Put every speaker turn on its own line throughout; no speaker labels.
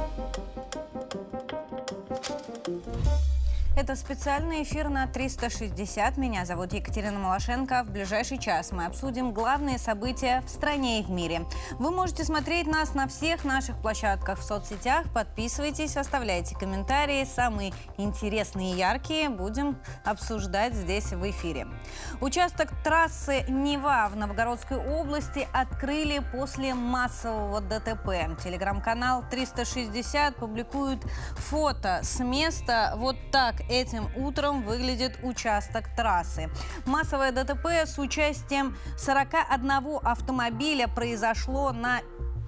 Thank you. Это специальный эфир на 360. Меня зовут Екатерина Малашенко. В ближайший час мы обсудим главные события в стране и в мире. Вы можете смотреть нас на всех наших площадках в соцсетях. Подписывайтесь, оставляйте комментарии. Самые интересные и яркие будем обсуждать здесь в эфире. Участок трассы Нева в Новгородской области открыли после массового ДТП. Телеграм-канал 360 публикует фото с места. Вот так этим утром выглядит участок трассы. Массовое ДТП с участием 41 автомобиля произошло на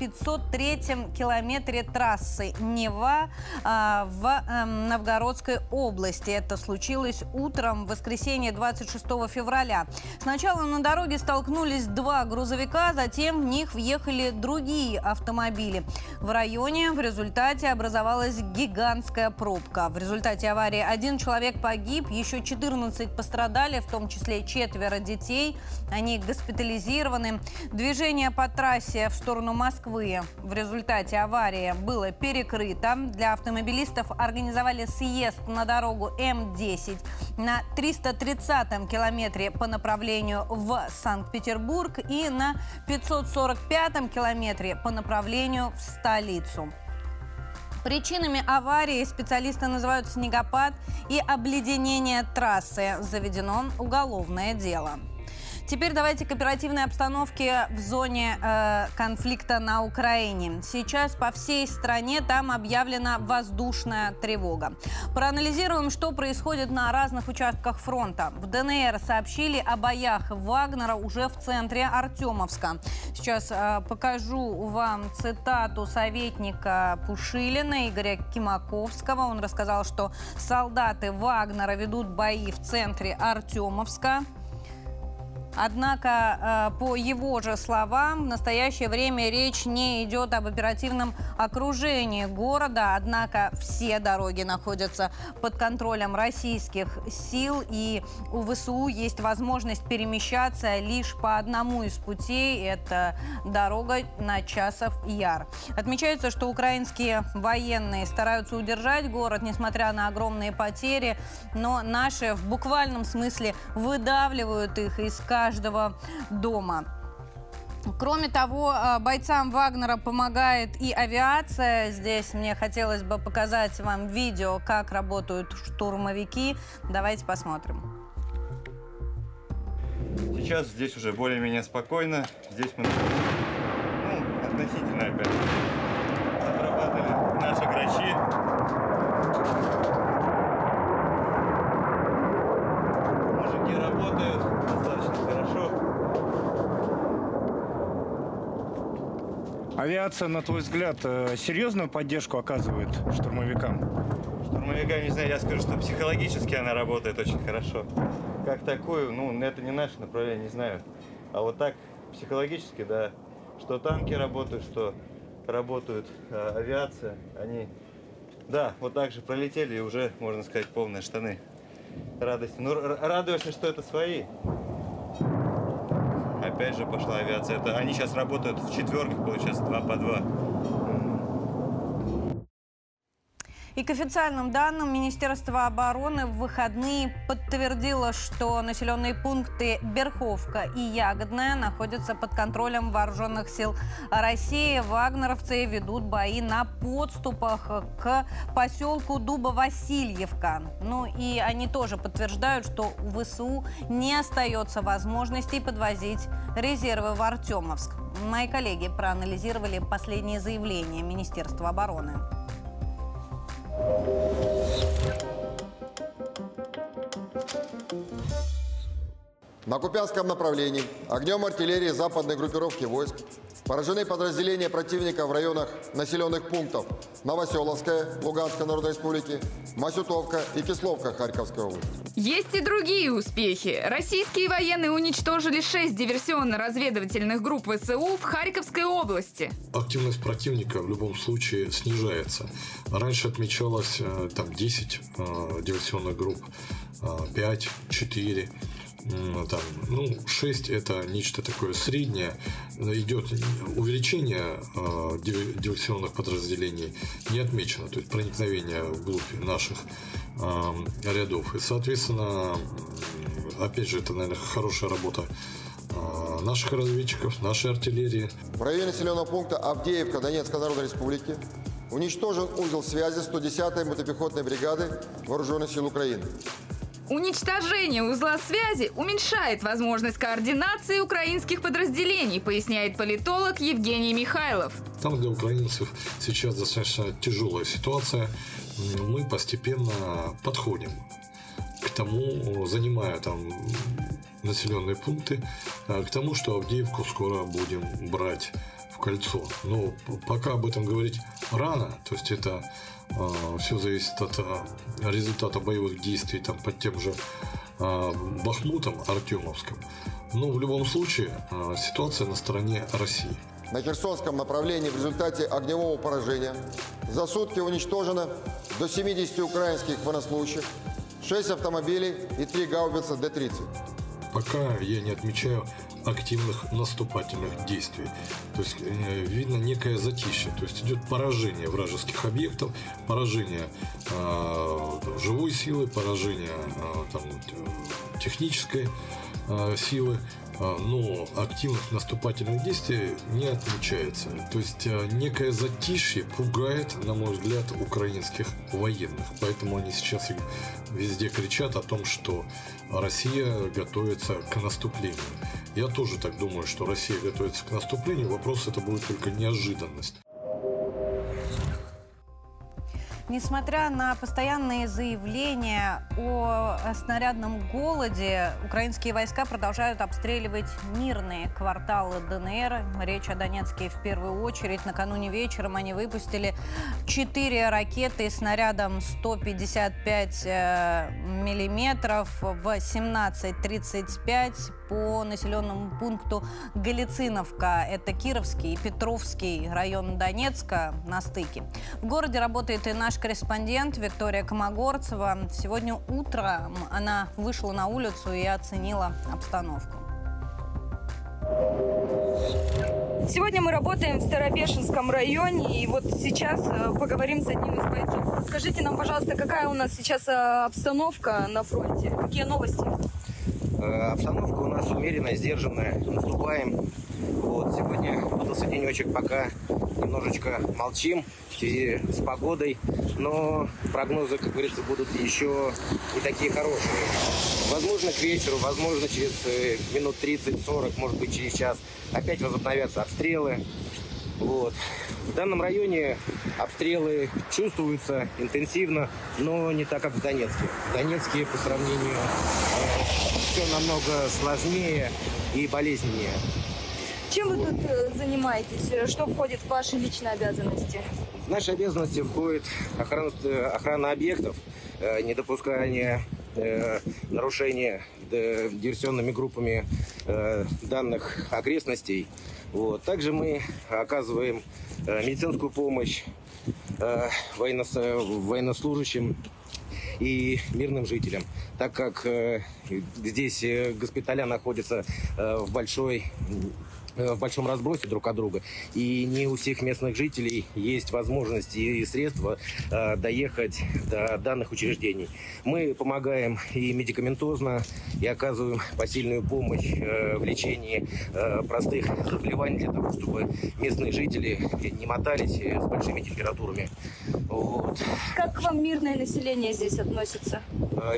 503-м километре трассы Нева а, в а, Новгородской области. Это случилось утром в воскресенье 26 февраля. Сначала на дороге столкнулись два грузовика, затем в них въехали другие автомобили. В районе в результате образовалась гигантская пробка. В результате аварии один человек погиб, еще 14 пострадали, в том числе четверо детей. Они госпитализированы. Движение по трассе в сторону Москвы Москвы в результате аварии было перекрыто. Для автомобилистов организовали съезд на дорогу М10 на 330-м километре по направлению в Санкт-Петербург и на 545-м километре по направлению в столицу. Причинами аварии специалисты называют снегопад и обледенение трассы. Заведено уголовное дело. Теперь давайте к оперативной обстановке в зоне э, конфликта на Украине. Сейчас по всей стране там объявлена воздушная тревога. Проанализируем, что происходит на разных участках фронта. В ДНР сообщили о боях Вагнера уже в центре Артемовска. Сейчас э, покажу вам цитату советника Пушилина Игоря Кимаковского. Он рассказал, что солдаты Вагнера ведут бои в центре Артемовска. Однако, э, по его же словам, в настоящее время речь не идет об оперативном окружении города. Однако все дороги находятся под контролем российских сил. И у ВСУ есть возможность перемещаться лишь по одному из путей. Это дорога на Часов Яр. Отмечается, что украинские военные стараются удержать город, несмотря на огромные потери. Но наши в буквальном смысле выдавливают их из каждого дома. Кроме того, э, бойцам Вагнера помогает и авиация. Здесь мне хотелось бы показать вам видео, как работают штурмовики. Давайте посмотрим.
Сейчас здесь уже более-менее спокойно. Здесь мы ну, относительно опять отрабатывали наши грачи.
Авиация, на твой взгляд, э, серьезную поддержку оказывает штурмовикам?
Штурмовикам, не знаю, я скажу, что психологически она работает очень хорошо. Как такую, ну, это не наше направление, не знаю. А вот так, психологически, да, что танки работают, что работают э, авиация, они, да, вот так же пролетели и уже, можно сказать, полные штаны радости. Ну, радуешься, что это свои опять же пошла авиация. Это они сейчас работают в четверках, получается, два по два.
И к официальным данным Министерства обороны в выходные подтвердило, что населенные пункты Берховка и Ягодная находятся под контролем вооруженных сил России. Вагнеровцы ведут бои на подступах к поселку Дуба-Васильевка. Ну и они тоже подтверждают, что у ВСУ не остается возможности подвозить резервы в Артемовск. Мои коллеги проанализировали последние заявления Министерства обороны.
you На Купянском направлении огнем артиллерии западной группировки войск поражены подразделения противника в районах населенных пунктов Новоселовская Луганской Народной Республики, Масютовка и Кисловка Харьковской области.
Есть и другие успехи. Российские военные уничтожили шесть диверсионно-разведывательных групп ВСУ в Харьковской области.
Активность противника в любом случае снижается. Раньше отмечалось э, там 10 э, диверсионных групп, 5, э, 4. Там, ну, 6 это нечто такое среднее. Идет увеличение э, диверсионных подразделений, не отмечено, то есть проникновение вглубь наших э, рядов. И, соответственно, опять же, это, наверное, хорошая работа э, наших разведчиков, нашей артиллерии.
В районе населенного пункта Авдеевка Донецкой Народной Республики уничтожен узел связи 110-й мотопехотной бригады Вооруженных сил Украины.
Уничтожение узла связи уменьшает возможность координации украинских подразделений, поясняет политолог Евгений Михайлов.
Там для украинцев сейчас достаточно тяжелая ситуация. Мы постепенно подходим к тому, занимая там населенные пункты, к тому, что Авдеевку скоро будем брать кольцо. Но пока об этом говорить рано, то есть это а, Все зависит от а, результата боевых действий там, под тем же а, Бахмутом, Артемовском. Но в любом случае ситуация на стороне России.
На Херсонском направлении в результате огневого поражения за сутки уничтожено до 70 украинских военнослужащих, 6 автомобилей и 3 гаубицы Д-30.
Пока я не отмечаю активных наступательных действий. То есть э, видно некое затишье, то есть идет поражение вражеских объектов, поражение э, живой силы, поражение э, там, технической силы, э, но активных наступательных действий не отмечается. То есть э, некое затишье пугает, на мой взгляд, украинских военных. Поэтому они сейчас везде кричат о том, что Россия готовится к наступлению. Я тоже так думаю, что Россия готовится к наступлению. Вопрос это будет только неожиданность.
Несмотря на постоянные заявления о снарядном голоде, украинские войска продолжают обстреливать мирные кварталы ДНР. Речь о Донецке в первую очередь. Накануне вечером они выпустили четыре ракеты снарядом 155 э, миллиметров в 17.35 по населенному пункту Галициновка. Это Кировский и Петровский район Донецка на стыке. В городе работает и наш корреспондент Виктория Комогорцева. Сегодня утром она вышла на улицу и оценила обстановку.
Сегодня мы работаем в Старопешинском районе, и вот сейчас э, поговорим с одним из бойцов. Скажите нам, пожалуйста, какая у нас сейчас э, обстановка на фронте? Какие новости?
Э, обстановка у нас умеренная, сдержанная. Наступаем. Вот, сегодня выдался денечек, пока немножечко молчим в связи с погодой. Но прогнозы, как говорится, будут еще не такие хорошие. Возможно, к вечеру, возможно, через э, минут 30-40, может быть, через час опять возобновятся обстрелы. Вот. В данном районе обстрелы чувствуются интенсивно, но не так, как в Донецке. В Донецке по сравнению э, все намного сложнее и болезненнее.
Чем вы тут э, занимаетесь? Что входит в ваши личные обязанности?
В наши обязанности входит охрана, э, охрана объектов, э, недопускание нарушения диверсионными группами данных окрестностей. Вот. Также мы оказываем медицинскую помощь военнослужащим и мирным жителям, так как э, здесь э, госпиталя находятся э, в большой в большом разбросе друг от друга. И не у всех местных жителей есть возможность и средства э, доехать до данных учреждений. Мы помогаем и медикаментозно, и оказываем посильную помощь э, в лечении э, простых заболеваний для того, чтобы местные жители не мотались с большими температурами.
Вот. Как к вам мирное население здесь относится?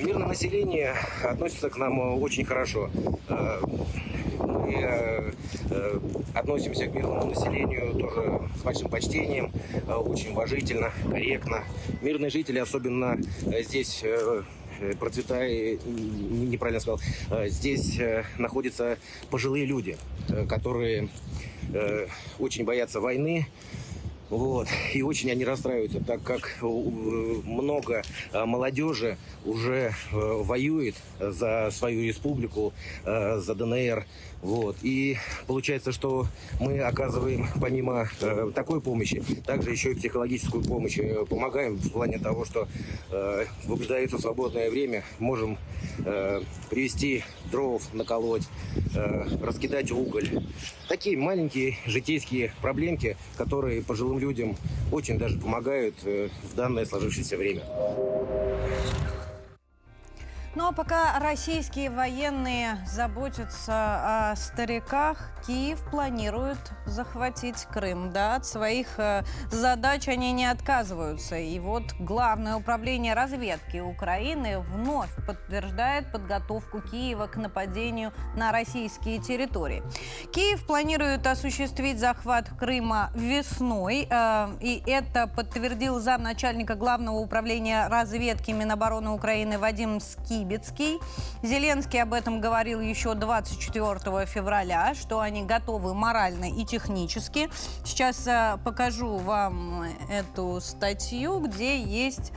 Мирное население относится к нам очень хорошо. Мы э, э, относимся к мирному населению тоже с большим почтением, э, очень уважительно, корректно. Мирные жители, особенно здесь процветая, неправильно сказал, здесь находятся пожилые люди, которые очень боятся войны, Вот. И очень они расстраиваются, так как много молодежи уже воюет за свою республику, за ДНР. Вот. И получается, что мы оказываем помимо э, такой помощи, также еще и психологическую помощь. Э, помогаем в плане того, что э, выпадается свободное время, можем э, привезти дров, наколоть, э, раскидать уголь. Такие маленькие житейские проблемки, которые пожилым людям очень даже помогают э, в данное сложившееся время.
Ну а пока российские военные заботятся о стариках, Киев планирует захватить Крым. Да, от своих э, задач они не отказываются. И вот Главное управление разведки Украины вновь подтверждает подготовку Киева к нападению на российские территории. Киев планирует осуществить захват Крыма весной. Э, и это подтвердил замначальника Главного управления разведки Минобороны Украины Вадим Ски Либецкий. Зеленский об этом говорил еще 24 февраля, что они готовы морально и технически. Сейчас э, покажу вам эту статью, где есть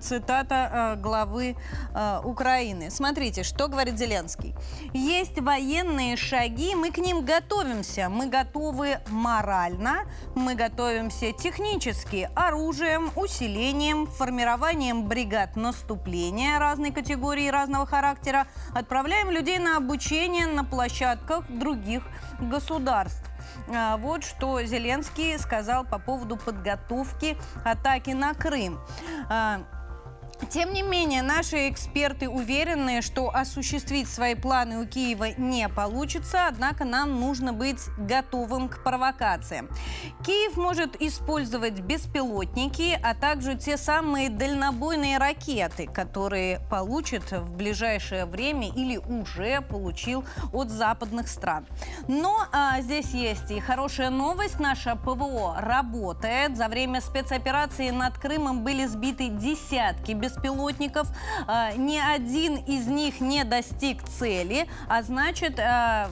цитата э, главы э, Украины. Смотрите, что говорит Зеленский. Есть военные шаги, мы к ним готовимся. Мы готовы морально, мы готовимся технически, оружием, усилением, формированием бригад наступления разной категории, разного характера. Отправляем людей на обучение на площадках других государств. А, вот что Зеленский сказал по поводу подготовки атаки на Крым. Тем не менее, наши эксперты уверены, что осуществить свои планы у Киева не получится, однако нам нужно быть готовым к провокациям. Киев может использовать беспилотники, а также те самые дальнобойные ракеты, которые получит в ближайшее время или уже получил от западных стран. Но а, здесь есть и хорошая новость. Наша ПВО работает. За время спецоперации над Крымом были сбиты десятки беспилотников беспилотников. А, ни один из них не достиг цели, а значит а,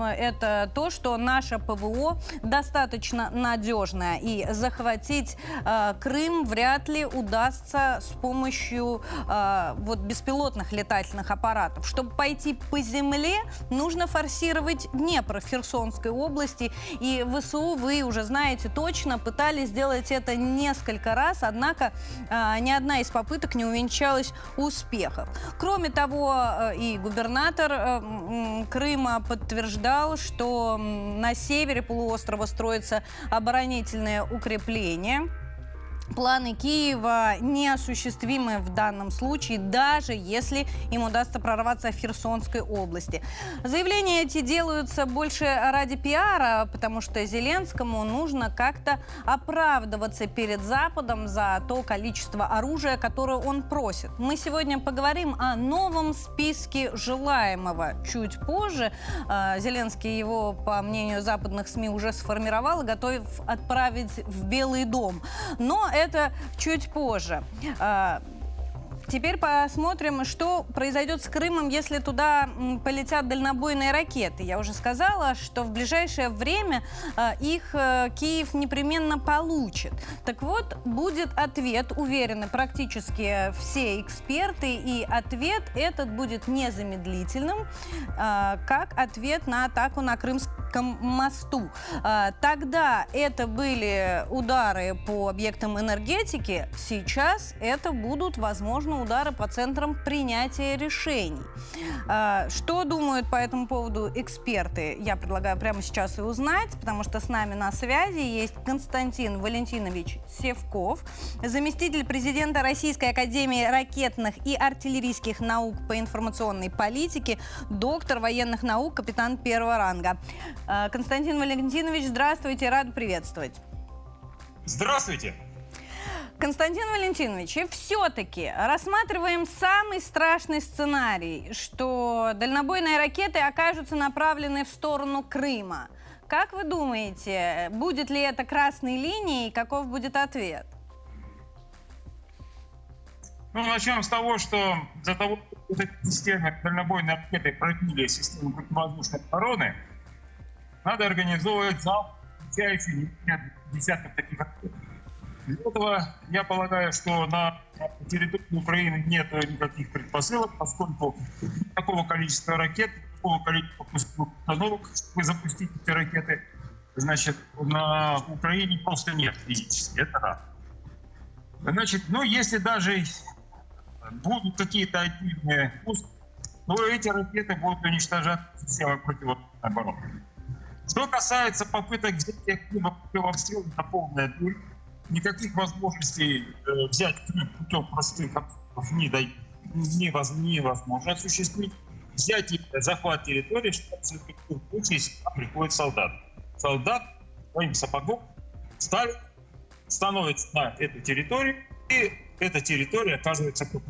это то, что наше ПВО достаточно надежное. И захватить э, Крым вряд ли удастся с помощью э, вот беспилотных летательных аппаратов. Чтобы пойти по земле, нужно форсировать Днепр в Херсонской области. И ВСУ, вы уже знаете точно, пытались сделать это несколько раз, однако э, ни одна из попыток не увенчалась успехом. Кроме того, э, и губернатор э, Крыма подтверждает, утверждал, что на севере полуострова строится оборонительное укрепление – планы Киева неосуществимы в данном случае, даже если им удастся прорваться в Херсонской области. Заявления эти делаются больше ради пиара, потому что Зеленскому нужно как-то оправдываться перед Западом за то количество оружия, которое он просит. Мы сегодня поговорим о новом списке желаемого. Чуть позже а, Зеленский его, по мнению западных СМИ, уже сформировал и готов отправить в Белый дом. Но это чуть позже. А, Теперь посмотрим, что произойдет с Крымом, если туда полетят дальнобойные ракеты. Я уже сказала, что в ближайшее время э, их э, Киев непременно получит. Так вот, будет ответ, уверены практически все эксперты, и ответ этот будет незамедлительным, э, как ответ на атаку на Крымском мосту. Тогда это были удары по объектам энергетики, сейчас это будут, возможно, удары по центрам принятия решений. А, что думают по этому поводу эксперты? Я предлагаю прямо сейчас и узнать, потому что с нами на связи есть Константин Валентинович Севков, заместитель президента Российской Академии ракетных и артиллерийских наук по информационной политике, доктор военных наук, капитан первого ранга. А, Константин Валентинович, здравствуйте, рад приветствовать.
Здравствуйте.
Константин Валентинович, и все-таки рассматриваем самый страшный сценарий, что дальнобойные ракеты окажутся направлены в сторону Крыма. Как вы думаете, будет ли это красной линией и каков будет ответ?
Ну, начнем с того, что за того, что эти системы дальнобойной ракеты пробили систему противовоздушной обороны, надо организовывать залп включающий десятков таких ракет. Для этого я полагаю, что на территории Украины нет никаких предпосылок, поскольку такого количества ракет, такого количества установок, чтобы запустить эти ракеты, значит, на Украине просто нет физически. Это раз. Значит, ну, если даже будут какие-то отдельные пуски, то эти ракеты будут уничтожать системы противовоздушной обороны. Что касается попыток взятия Крыма путем обстрела на полная дурь, никаких возможностей э, взять Крым путем простых обстрелов не дай, невозможно осуществить. Взять захват территории, что в случае, приходит солдат. Солдат своим сапогом ставит, становится на эту территорию, и эта территория оказывается под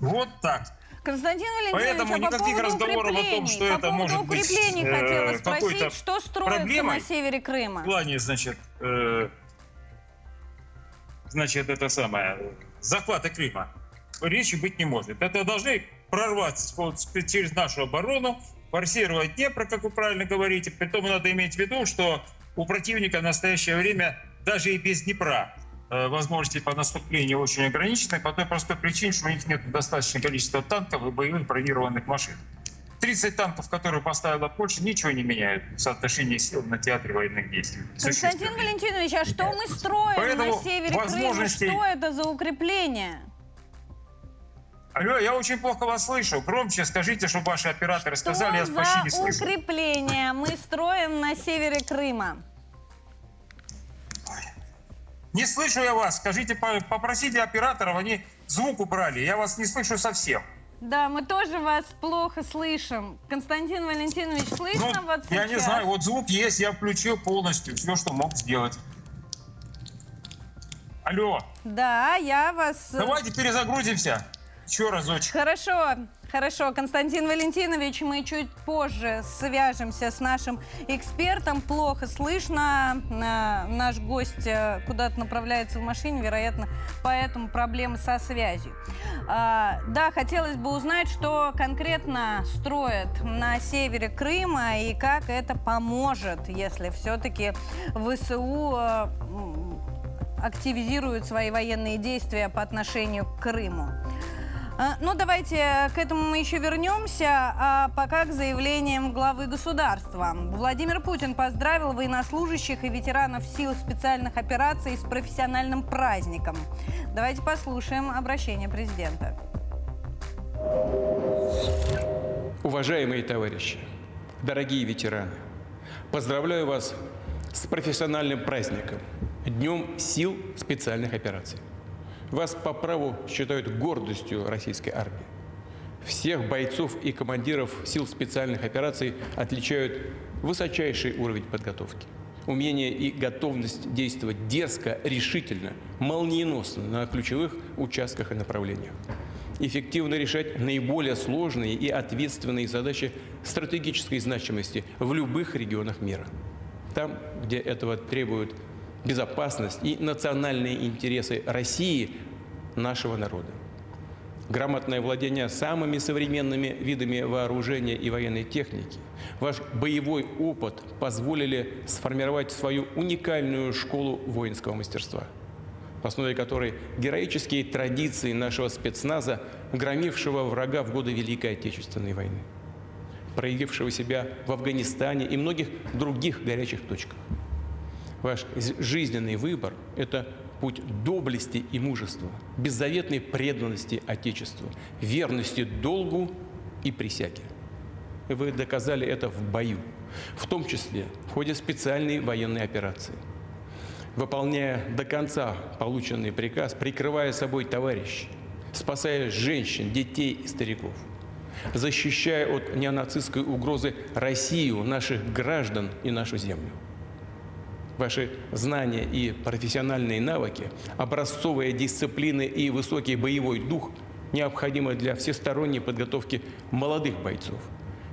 Вот так.
Константин Валентинович,
Поэтому
а по
никаких
поводу
разговоров о том, что
по
это может быть э, какой-то
что строится на севере Крыма?
в плане, значит, э, значит, это самое, захвата Крыма, речи быть не может. Это должны прорваться через нашу оборону, форсировать Днепр, как вы правильно говорите. Притом надо иметь в виду, что у противника в настоящее время даже и без Днепра возможности по наступлению очень ограничены по той простой причине, что у них нет достаточного количества танков и боевых бронированных машин. 30 танков, которые поставила Польша, ничего не меняют в соотношении сил на театре военных действий.
Константин Валентинович, а что мы строим
Поэтому
на севере
возможностей...
Крыма? Что это за укрепление?
Алло, я очень плохо вас слышу. Громче скажите, чтобы ваши операторы
что
сказали, я почти не слышу.
укрепление мы строим на севере Крыма?
Не слышу я вас. Скажите, попросите операторов, они звук убрали. Я вас не слышу совсем.
Да, мы тоже вас плохо слышим. Константин Валентинович, слышно
ну,
вот сейчас?
Я не знаю, вот звук есть, я включил полностью все, что мог сделать. Алло.
Да, я вас...
Давайте перезагрузимся. Еще разочек.
Хорошо. Хорошо, Константин Валентинович, мы чуть позже свяжемся с нашим экспертом. Плохо слышно. Наш гость э, куда-то направляется в машине, вероятно, поэтому проблемы со связью. А, да, хотелось бы узнать, что конкретно строят на севере Крыма и как это поможет, если все-таки ВСУ э, активизируют свои военные действия по отношению к Крыму. А, ну, давайте к этому мы еще вернемся. А пока к заявлениям главы государства. Владимир Путин поздравил военнослужащих и ветеранов сил специальных операций с профессиональным праздником. Давайте послушаем обращение президента.
Уважаемые товарищи, дорогие ветераны, поздравляю вас с профессиональным праздником, Днем сил специальных операций. Вас по праву считают гордостью российской армии. Всех бойцов и командиров сил специальных операций отличают высочайший уровень подготовки. Умение и готовность действовать дерзко, решительно, молниеносно на ключевых участках и направлениях. Эффективно решать наиболее сложные и ответственные задачи стратегической значимости в любых регионах мира. Там, где этого требуют безопасность и национальные интересы России, нашего народа. Грамотное владение самыми современными видами вооружения и военной техники, ваш боевой опыт позволили сформировать свою уникальную школу воинского мастерства, в основе которой героические традиции нашего спецназа, громившего врага в годы Великой Отечественной войны, проявившего себя в Афганистане и многих других горячих точках. Ваш жизненный выбор – это путь доблести и мужества, беззаветной преданности Отечеству, верности долгу и присяге. Вы доказали это в бою, в том числе в ходе специальной военной операции. Выполняя до конца полученный приказ, прикрывая собой товарищей, спасая женщин, детей и стариков, защищая от неонацистской угрозы Россию, наших граждан и нашу землю – ваши знания и профессиональные навыки, образцовые дисциплины и высокий боевой дух необходимы для всесторонней подготовки молодых бойцов,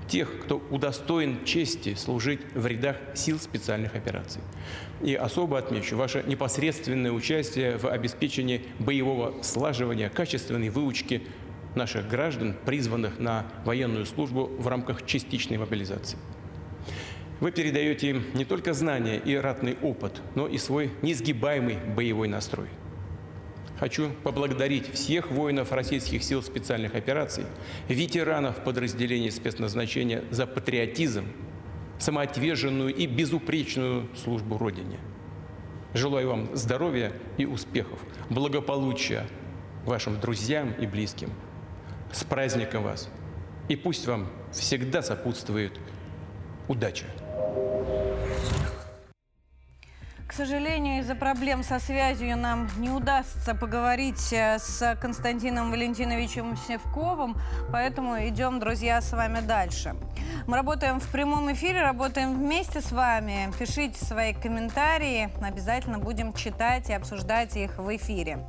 тех, кто удостоен чести служить в рядах сил специальных операций. И особо отмечу ваше непосредственное участие в обеспечении боевого слаживания, качественной выучки наших граждан, призванных на военную службу в рамках частичной мобилизации. Вы передаете им не только знания и ратный опыт, но и свой несгибаемый боевой настрой. Хочу поблагодарить всех воинов российских сил специальных операций, ветеранов подразделений спецназначения за патриотизм, самоотверженную и безупречную службу Родине. Желаю вам здоровья и успехов, благополучия вашим друзьям и близким. С праздником вас! И пусть вам всегда сопутствует удача! よし。
К сожалению, из-за проблем со связью нам не удастся поговорить э, с Константином Валентиновичем Севковым, поэтому идем, друзья, с вами дальше. Мы работаем в прямом эфире, работаем вместе с вами. Пишите свои комментарии, обязательно будем читать и обсуждать их в эфире.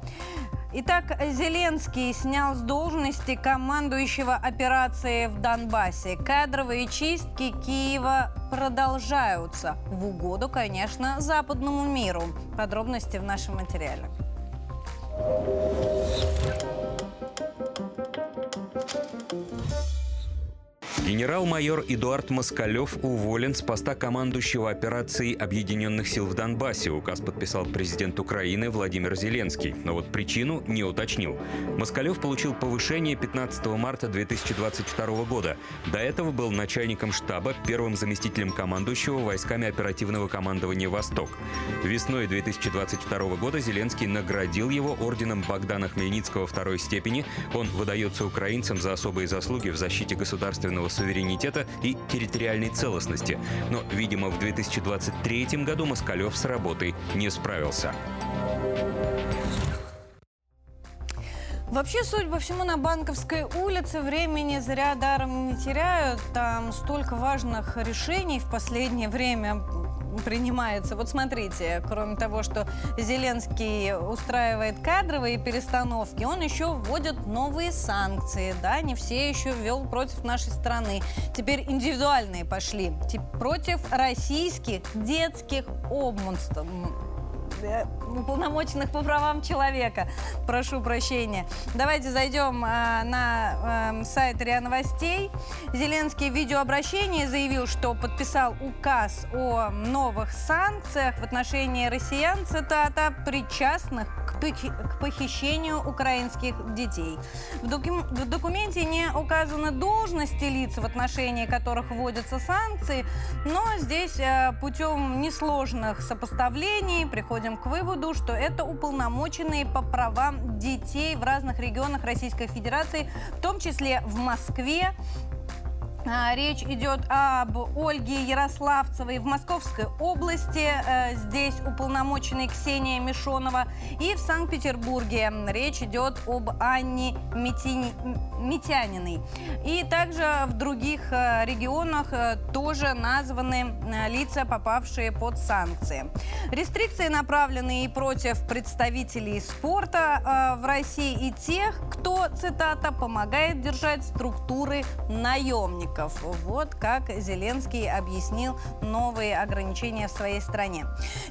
Итак, Зеленский снял с должности командующего операцией в Донбассе. Кадровые чистки Киева продолжаются. В угоду, конечно, западному миру. Подробности в нашем материале.
Генерал-майор Эдуард Москалев уволен с поста командующего операцией Объединенных сил в Донбассе. Указ подписал президент Украины Владимир Зеленский. Но вот причину не уточнил. Москалев получил повышение 15 марта 2022 года. До этого был начальником штаба, первым заместителем командующего войсками оперативного командования «Восток». Весной 2022 года Зеленский наградил его орденом Богдана Хмельницкого второй степени. Он выдается украинцам за особые заслуги в защите государственного суверенитета и территориальной целостности. Но, видимо, в 2023 году Москалев с работой не справился.
Вообще, судя по всему, на Банковской улице времени зря даром не теряют. Там столько важных решений в последнее время принимается. Вот смотрите, кроме того, что Зеленский устраивает кадровые перестановки, он еще вводит новые санкции, да, не все еще ввел против нашей страны. Теперь индивидуальные пошли. Против российских детских обманств уполномоченных по правам человека. Прошу прощения. Давайте зайдем э, на э, сайт РИА Новостей. Зеленский в видеообращении заявил, что подписал указ о новых санкциях в отношении россиян, цитата, причастных к, к похищению украинских детей. В, доку в документе не указаны должности лиц, в отношении которых вводятся санкции, но здесь э, путем несложных сопоставлений приходим приходим к выводу, что это уполномоченные по правам детей в разных регионах Российской Федерации, в том числе в Москве, речь идет об Ольге Ярославцевой в Московской области. Э, здесь уполномоченный Ксения Мишонова. И в Санкт-Петербурге речь идет об Анне Митини... Митяниной. И также в других э, регионах э, тоже названы лица, попавшие под санкции. Рестрикции направлены и против представителей спорта в России и тех, кто, цитата, помогает держать структуры наемников чиновников. Вот как Зеленский объяснил новые ограничения в своей стране.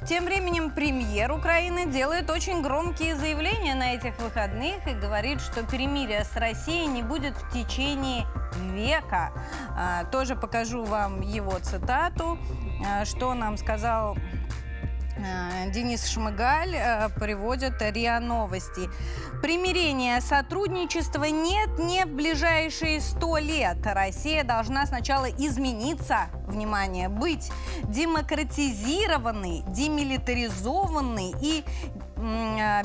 Тем временем премьер Украины делает очень громкие заявления на этих выходных и говорит, что перемирие с Россией не будет в течение века. А, тоже покажу вам его цитату, а, что нам сказал Денис Шмыгаль э, приводит РИА Новости. Примирения, сотрудничества нет не в ближайшие сто лет. Россия должна сначала измениться, внимание, быть демократизированной, демилитаризованной и Э,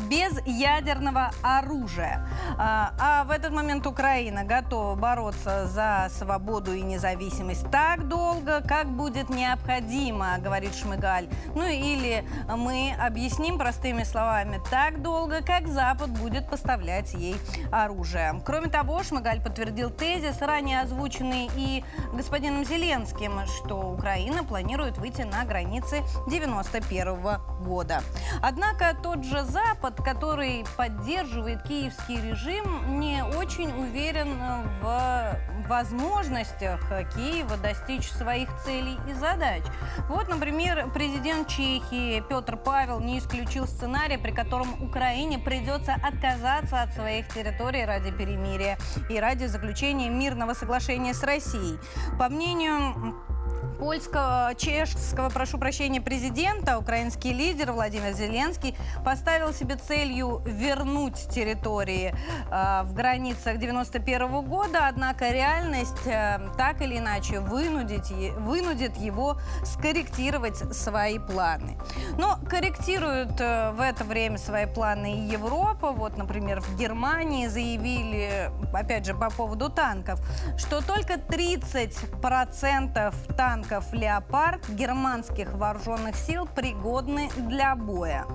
без ядерного оружия. А, а в этот момент Украина готова бороться за свободу и независимость так долго, как будет необходимо, говорит Шмыгаль. Ну или мы объясним простыми словами так долго, как Запад будет поставлять ей оружие. Кроме того, Шмыгаль подтвердил тезис, ранее озвученный и господином Зеленским, что Украина планирует выйти на границы 91 года. Однако тот же Запад, который поддерживает киевский режим, не очень уверен в возможностях Киева достичь своих целей и задач. Вот, например, президент Чехии Петр Павел не исключил сценарий, при котором Украине придется отказаться от своих территорий ради перемирия и ради заключения мирного соглашения с Россией. По мнению польского, чешского, прошу прощения, президента, украинский лидер Владимир Зеленский поставил себе целью вернуть территории э, в границах 91 года, однако реальность э, так или иначе вынудить, вынудит его скорректировать свои планы. Но корректирует э, в это время свои планы и Европа. Вот, например, в Германии заявили, опять же, по поводу танков, что только 30% танков «Леопард» германских вооруженных сил пригодны для боя.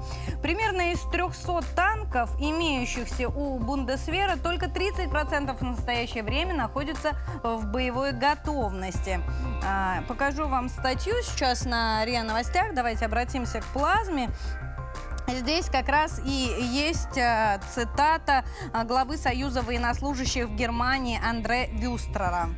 Примерно из 300 танков, имеющихся у Бундесвера, только 30% в настоящее время находятся в боевой готовности. А, покажу вам статью сейчас на РИА Новостях. Давайте обратимся к плазме. Здесь как раз и есть э, цитата э, главы Союза военнослужащих в Германии Андре Вюстрера.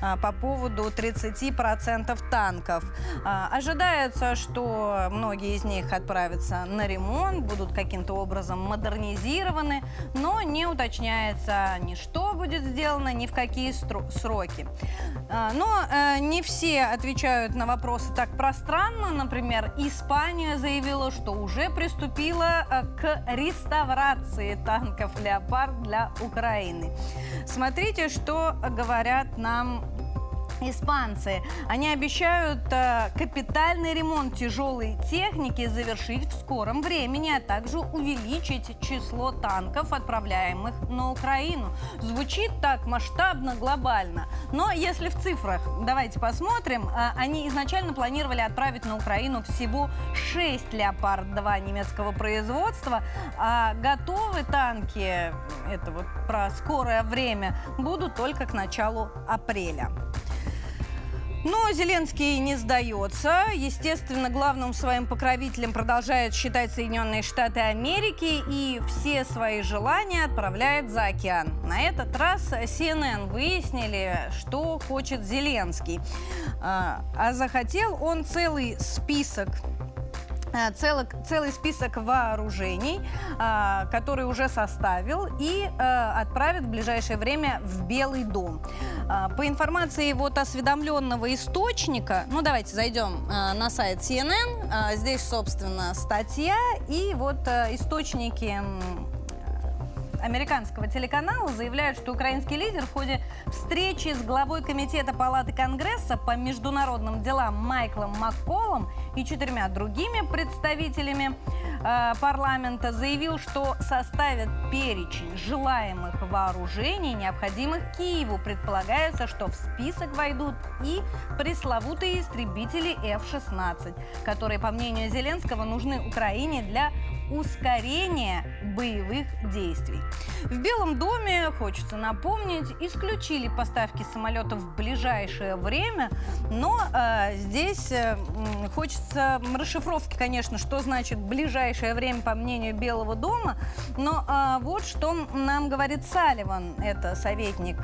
А, по поводу 30% танков. А, ожидается, что многие из них отправятся на ремонт, будут каким-то образом модернизированы, но не уточняется ни что будет сделано, ни в какие сроки. А, но э, не все отвечают на вопросы так пространно. Например, Испания заявила, что уже приступила э, к реставрации танков «Леопард» для Украины. Смотрите, что говорят нам Испанцы, они обещают э, капитальный ремонт тяжелой техники завершить в скором времени, а также увеличить число танков, отправляемых на Украину. Звучит так масштабно, глобально. Но если в цифрах, давайте посмотрим, э, они изначально планировали отправить на Украину всего 6 «Леопард-2» немецкого производства, а готовы танки, это вот про скорое время, будут только к началу апреля. Но Зеленский не сдается. Естественно, главным своим покровителем продолжает считать Соединенные Штаты Америки и все свои желания отправляет за океан. На этот раз CNN выяснили, что хочет Зеленский. А, а захотел он целый список целый, целый список вооружений, э, который уже составил и э, отправит в ближайшее время в Белый дом. По информации вот осведомленного источника, ну давайте зайдем на сайт CNN, здесь, собственно, статья и вот источники американского телеканала заявляют, что украинский лидер в ходе встречи с главой Комитета Палаты Конгресса по международным делам Майклом Макколом и четырьмя другими представителями э, парламента заявил, что составит перечень желаемых вооружений, необходимых Киеву. Предполагается, что в список войдут и пресловутые истребители F-16, которые, по мнению Зеленского, нужны Украине для ускорения боевых действий. В Белом доме, хочется напомнить, исключили поставки самолетов в ближайшее время, но э, здесь э, хочется расшифровки, конечно, что значит ближайшее время по мнению Белого дома, но э, вот что нам говорит Салливан, это советник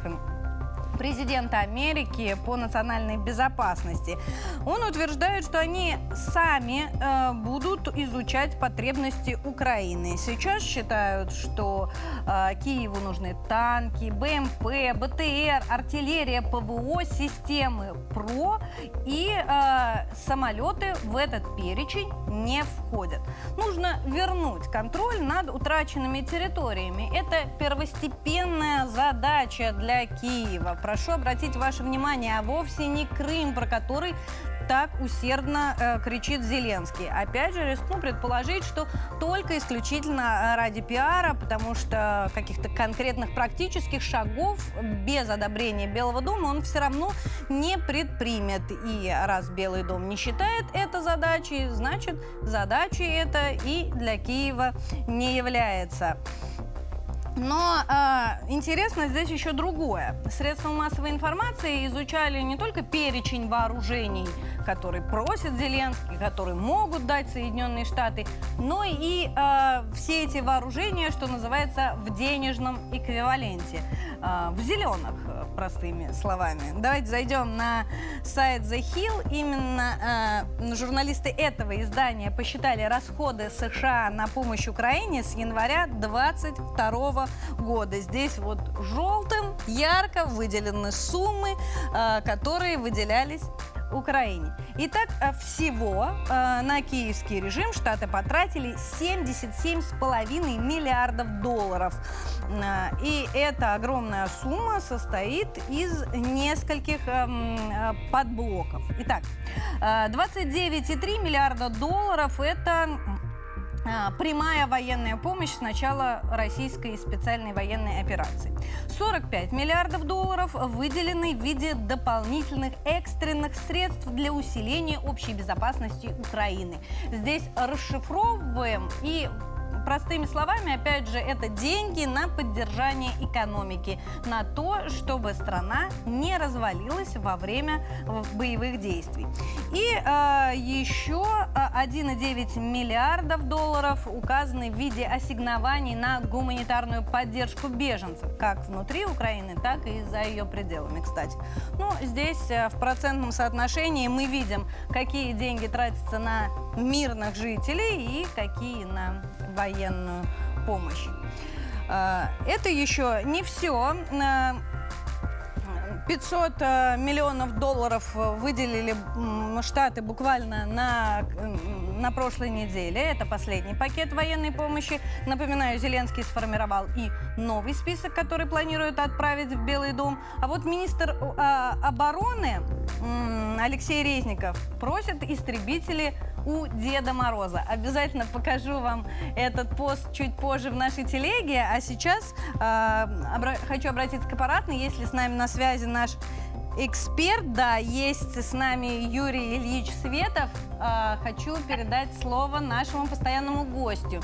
президента Америки по национальной безопасности. Он утверждает, что они сами э, будут изучать потребности Украины. Сейчас считают, что Киеву нужны танки, БМП, БТР, артиллерия, ПВО, системы ПРО и э, самолеты в этот перечень не входят. Нужно вернуть контроль над утраченными территориями. Это первостепенная задача для Киева прошу обратить ваше внимание, а вовсе не Крым, про который так усердно э, кричит Зеленский. Опять же, рискну предположить, что только исключительно э, ради пиара, потому что каких-то конкретных практических шагов без одобрения Белого дома он все равно не предпримет. И раз Белый дом не считает это задачей, значит, задачей это и для Киева не является. Но э, интересно здесь еще другое. Средства массовой информации изучали не только перечень вооружений, который просит Зеленский, которые могут дать Соединенные Штаты, но и э, все эти вооружения, что называется, в денежном эквиваленте, э, в зеленых, простыми словами. Давайте зайдем на сайт The Hill. Именно э, журналисты этого издания посчитали расходы США на помощь Украине с января 2022 года. Здесь вот желтым ярко выделены суммы, э, которые выделялись Украине. Итак, э, всего э, на киевский режим Штаты потратили 77,5 миллиардов долларов. И эта огромная сумма состоит из нескольких подблоков. Итак, 29,3 миллиарда долларов – это прямая военная помощь с начала российской специальной военной операции. 45 миллиардов долларов выделены в виде дополнительных экстренных средств для усиления общей безопасности Украины. Здесь расшифровываем и Простыми словами, опять же, это деньги на поддержание экономики, на то, чтобы страна не развалилась во время боевых действий. И э, еще 1,9 миллиардов долларов указаны в виде ассигнований на гуманитарную поддержку беженцев, как внутри Украины, так и за ее пределами, кстати. Ну, здесь э, в процентном соотношении мы видим, какие деньги тратятся на мирных жителей и какие на военную помощь. Э, это еще не все. 500 э, миллионов долларов выделили Штаты буквально на, на прошлой неделе. Это последний пакет военной помощи. Напоминаю, Зеленский сформировал и новый список, который планирует отправить в Белый дом. А вот министр э, обороны Алексей Резников просит истребители у Деда Мороза. Обязательно покажу вам этот пост чуть позже в нашей телеге. А сейчас э, обра хочу обратиться к аппаратной. Если с нами на связи наш эксперт, да, есть с нами Юрий Ильич Светов. Э, хочу передать слово нашему постоянному гостю.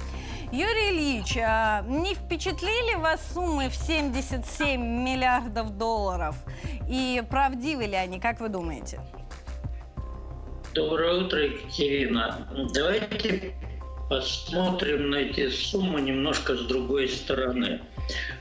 Юрий Ильич, э, не впечатлили вас суммы в 77 миллиардов долларов? И правдивы ли они, как вы думаете?
Доброе утро, Екатерина. Давайте посмотрим на эти суммы немножко с другой стороны.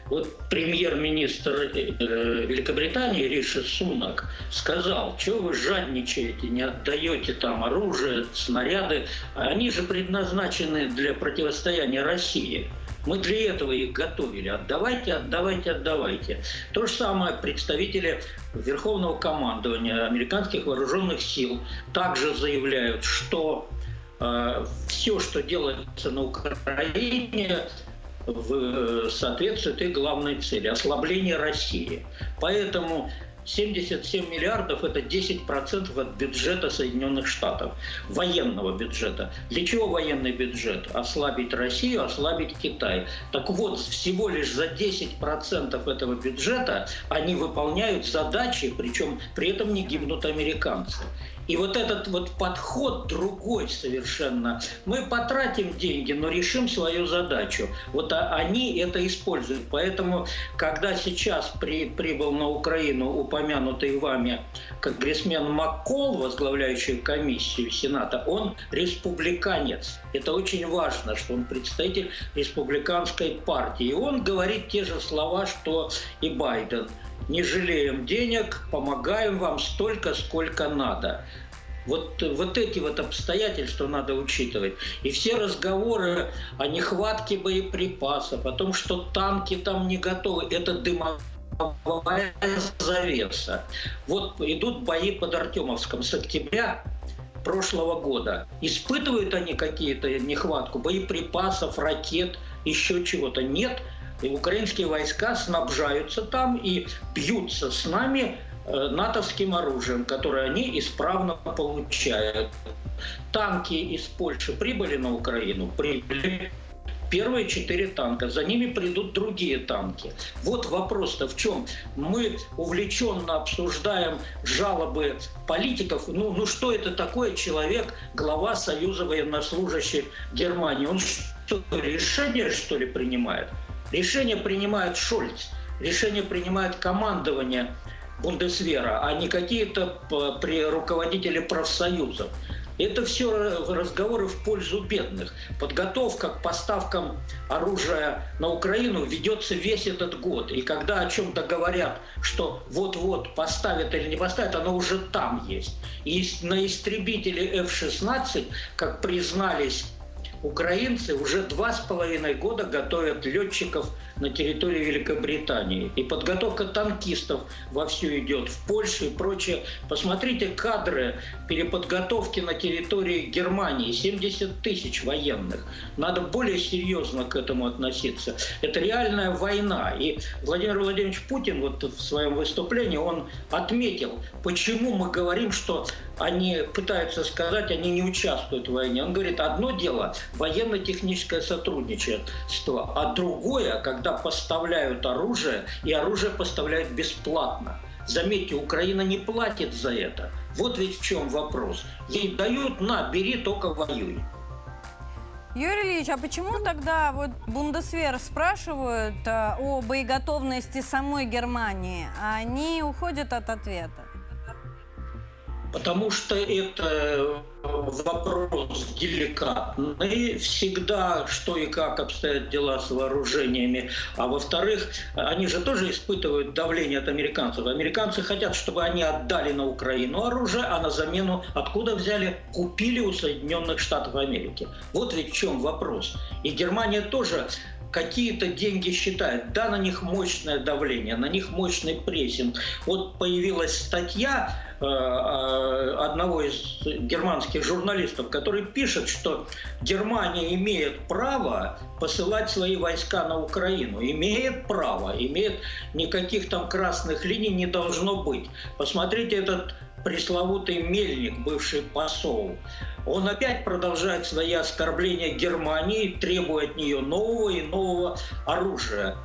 Вот премьер-министр э, Великобритании Риши Сунак сказал, что вы жадничаете, не отдаете там оружие, снаряды. Они же предназначены для противостояния России. Мы для этого их готовили. Отдавайте, отдавайте, отдавайте. То же самое представители Верховного командования американских вооруженных сил также заявляют, что э, все, что делается на Украине, в, соответствует их главной цели – ослабление России. Поэтому 77 миллиардов – это 10% от бюджета Соединенных Штатов, военного бюджета. Для чего военный бюджет? Ослабить Россию, ослабить Китай. Так вот, всего лишь за 10% этого бюджета они выполняют задачи, причем при этом не гибнут американцы. И вот этот вот подход другой совершенно. Мы потратим деньги, но решим свою задачу. Вот они это используют. Поэтому, когда сейчас при, прибыл на Украину упомянутый вами конгрессмен Маккол, возглавляющий комиссию Сената, он республиканец. Это очень важно, что он представитель республиканской партии. И он говорит те же слова, что и Байден – не жалеем денег, помогаем вам столько, сколько надо. Вот, вот эти вот обстоятельства надо учитывать. И все разговоры о нехватке боеприпасов, о том, что танки там не готовы, это дымовая завеса. Вот идут бои под Артемовском с октября прошлого года. Испытывают они какие-то нехватку боеприпасов, ракет, еще чего-то? Нет. И украинские войска снабжаются там и бьются с нами э, натовским оружием, которое они исправно получают. Танки из Польши прибыли на Украину? Прибыли. Первые четыре танка, за ними придут другие танки. Вот вопрос-то в чем? Мы увлеченно обсуждаем жалобы политиков. Ну, ну что это такое человек, глава Союза военнослужащих Германии? Он что, решение, что ли, принимает? Решение принимает Шольц, решение принимает командование Бундесвера, а не какие-то э, руководители профсоюзов. Это все разговоры в пользу бедных. Подготовка к поставкам оружия на Украину ведется весь этот год. И когда о чем-то говорят, что вот-вот поставят или не поставят, оно уже там есть. И на истребители F-16, как признались украинцы уже два с половиной года готовят летчиков на территории Великобритании. И подготовка танкистов вовсю идет в Польше и прочее. Посмотрите кадры переподготовки на территории Германии. 70 тысяч военных. Надо более серьезно к этому относиться. Это реальная война. И Владимир Владимирович Путин вот в своем выступлении, он отметил, почему мы говорим, что они пытаются сказать, они не участвуют в войне. Он говорит, одно дело военно-техническое сотрудничество, а другое, когда поставляют оружие, и оружие поставляют бесплатно. Заметьте, Украина не платит за это. Вот ведь в чем вопрос. Ей дают, на, бери, только воюй.
Юрий Ильич, а почему тогда вот Бундесвер спрашивают э, о боеготовности самой Германии, а они уходят от ответа?
Потому что это вопрос деликатный, всегда что и как обстоят дела с вооружениями. А во-вторых, они же тоже испытывают давление от американцев. Американцы хотят, чтобы они отдали на Украину оружие, а на замену откуда взяли? Купили у Соединенных Штатов Америки. Вот ведь в чем вопрос. И Германия тоже какие-то деньги считают. Да, на них мощное давление, на них мощный прессинг. Вот появилась статья э, э, одного из германских журналистов, который пишет, что Германия имеет право посылать свои войска на Украину. Имеет право, имеет никаких там красных линий не должно быть. Посмотрите этот пресловутый Мельник, бывший посол. Он опять продолжает свои оскорбления Германии, требуя от нее нового и нового оружия.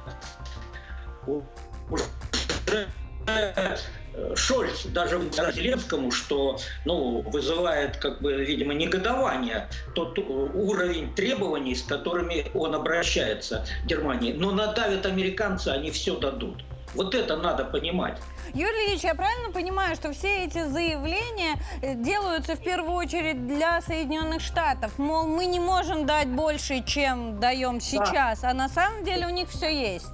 Шольц даже Зеленскому, что ну, вызывает, как бы, видимо, негодование тот уровень требований, с которыми он обращается к Германии. Но надавят американцы, они все дадут. Вот это надо понимать.
Юрий Ильич, я правильно понимаю, что все эти заявления э, делаются в первую очередь для Соединенных Штатов? Мол, мы не можем дать больше, чем даем сейчас, да. а на самом деле у них все есть.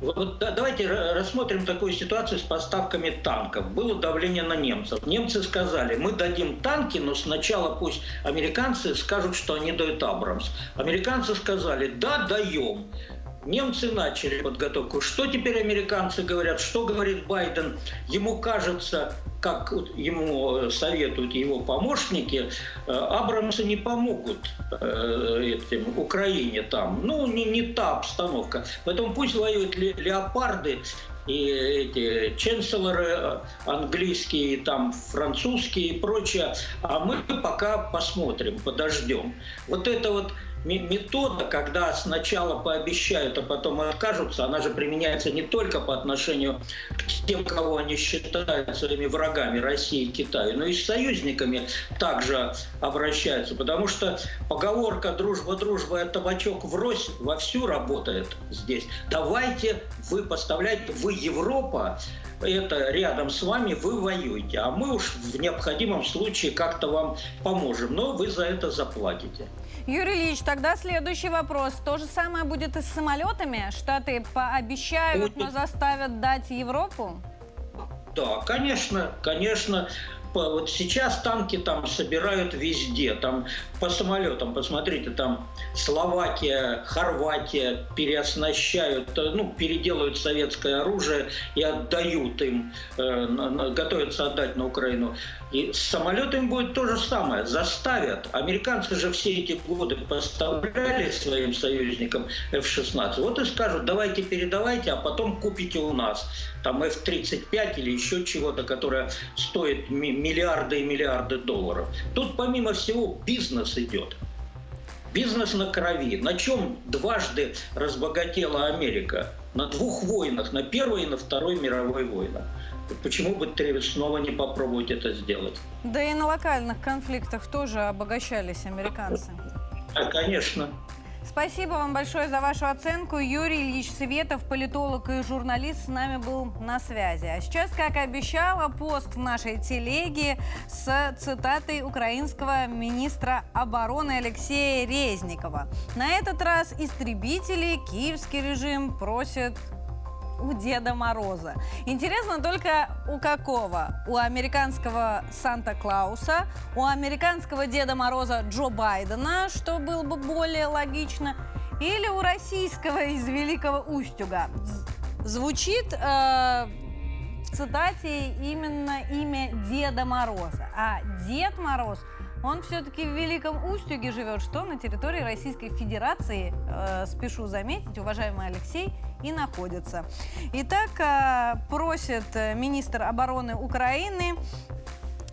Вот давайте рассмотрим такую ситуацию с поставками танков. Было давление на немцев. Немцы сказали, мы дадим танки, но сначала пусть американцы скажут, что они дают Абрамс. Американцы сказали, да, даем. Немцы начали подготовку. Что теперь американцы говорят? Что говорит Байден? Ему кажется, как ему советуют его помощники, э, Абрамсы не помогут э, этим, Украине там. Ну, не, не та обстановка. Поэтому пусть воюют леопарды и эти ченселоры э, английские, там французские и прочее. А мы пока посмотрим, подождем. Вот это вот метода, когда сначала пообещают, а потом откажутся, она же применяется не только по отношению к тем, кого они считают своими врагами России и Китаю, но и с союзниками также обращаются. Потому что поговорка «дружба, дружба, а табачок врозь» вовсю работает здесь. Давайте вы поставляете, вы Европа, это рядом с вами, вы воюете, а мы уж в необходимом случае как-то вам поможем, но вы за это заплатите.
Юрий Ильич, тогда следующий вопрос. То же самое будет и с самолетами? Штаты пообещают, но заставят дать Европу?
Да, конечно, конечно вот сейчас танки там собирают везде, там по самолетам, посмотрите, там Словакия, Хорватия переоснащают, ну, переделывают советское оружие и отдают им, э, готовятся отдать на Украину. И с самолетами будет то же самое. Заставят. Американцы же все эти годы поставляли своим союзникам F-16. Вот и скажут, давайте передавайте, а потом купите у нас. Там F-35 или еще чего-то, которое стоит миллиарды и миллиарды долларов. Тут помимо всего бизнес идет. Бизнес на крови. На чем дважды разбогатела Америка? На двух войнах, на Первой и на Второй мировой войнах. Почему бы снова не попробовать это сделать?
Да и на локальных конфликтах тоже обогащались американцы.
Да, конечно.
Спасибо вам большое за вашу оценку. Юрий Ильич Светов, политолог и журналист, с нами был на связи. А сейчас, как и обещала, пост в нашей телеге с цитатой украинского министра обороны Алексея Резникова. На этот раз истребители киевский режим просит у Деда Мороза. Интересно только у какого? У американского Санта-Клауса, у американского Деда Мороза Джо Байдена, что было бы более логично, или у российского из Великого Устюга. Звучит э, в цитате именно имя Деда Мороза. А Дед Мороз – он все-таки в Великом Устюге живет, что на территории Российской Федерации, э, спешу заметить, уважаемый Алексей, и находится. Итак, э, просит э, министр обороны Украины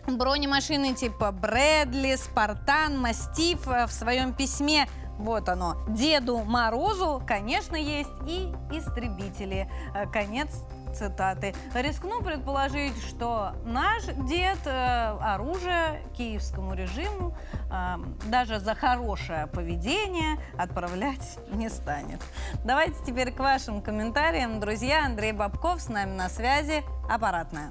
бронемашины типа Брэдли, Спартан, Мастиф э, в своем письме вот оно. Деду Морозу, конечно, есть и истребители. Конец цитаты. Рискну предположить, что наш дед э, оружие киевскому режиму э, даже за хорошее поведение отправлять не станет. Давайте теперь к вашим комментариям. Друзья, Андрей Бабков с нами на связи. Аппаратная.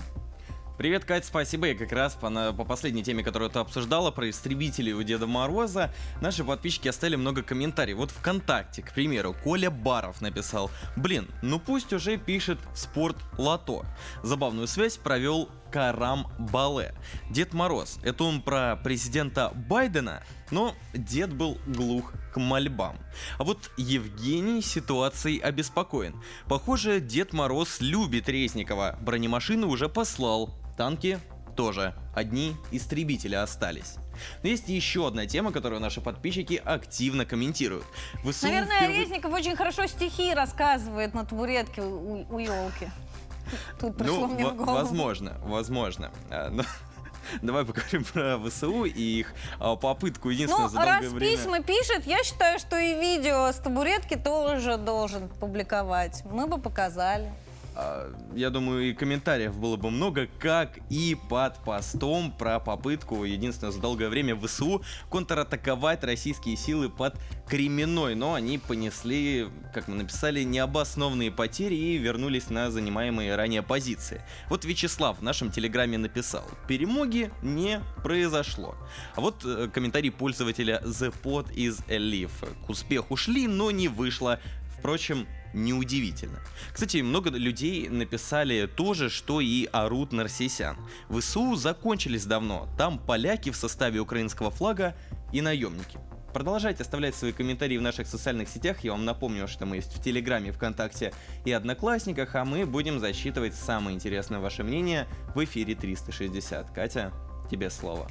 Привет, Кать, спасибо. И как раз по, на, по последней теме, которую ты обсуждала, про истребителей у Деда Мороза, наши подписчики оставили много комментариев. Вот ВКонтакте, к примеру, Коля Баров написал, блин, ну пусть уже пишет спорт лото. Забавную связь провел Карам Бале. Дед Мороз, это он про президента Байдена, но дед был глух к мольбам. А вот Евгений ситуацией обеспокоен. Похоже, Дед Мороз любит Резникова, бронемашины уже послал, Танки тоже. Одни истребители остались. Но есть еще одна тема, которую наши подписчики активно комментируют.
ВСУ Наверное, впервые... Резников очень хорошо стихи рассказывает на табуретке у, у елки.
Тут пришло ну, мне в голову. Возможно, возможно. А, но... Давай поговорим про ВСУ и их а, попытку единственное ну, за долгое
раз
время.
письма пишет, я считаю, что и видео с табуретки тоже должен публиковать. Мы бы показали.
А, я думаю, и комментариев было бы много, как и под постом про попытку, единственное, за долгое время ВСУ контратаковать российские силы под Кременной, но они понесли, как мы написали, необоснованные потери и вернулись на занимаемые ранее позиции. Вот Вячеслав в нашем телеграме написал, перемоги не произошло. А вот э, комментарий пользователя The Pod из Leaf. К успеху шли, но не вышло. Впрочем, неудивительно. Кстати, много людей написали то же, что и Арут Нарсисян. ВСУ закончились давно, там поляки в составе украинского флага и наемники. Продолжайте оставлять свои комментарии в наших социальных сетях. Я вам напомню, что мы есть в Телеграме, ВКонтакте и Одноклассниках, а мы будем засчитывать самое интересное ваше мнение в эфире 360. Катя, тебе слово.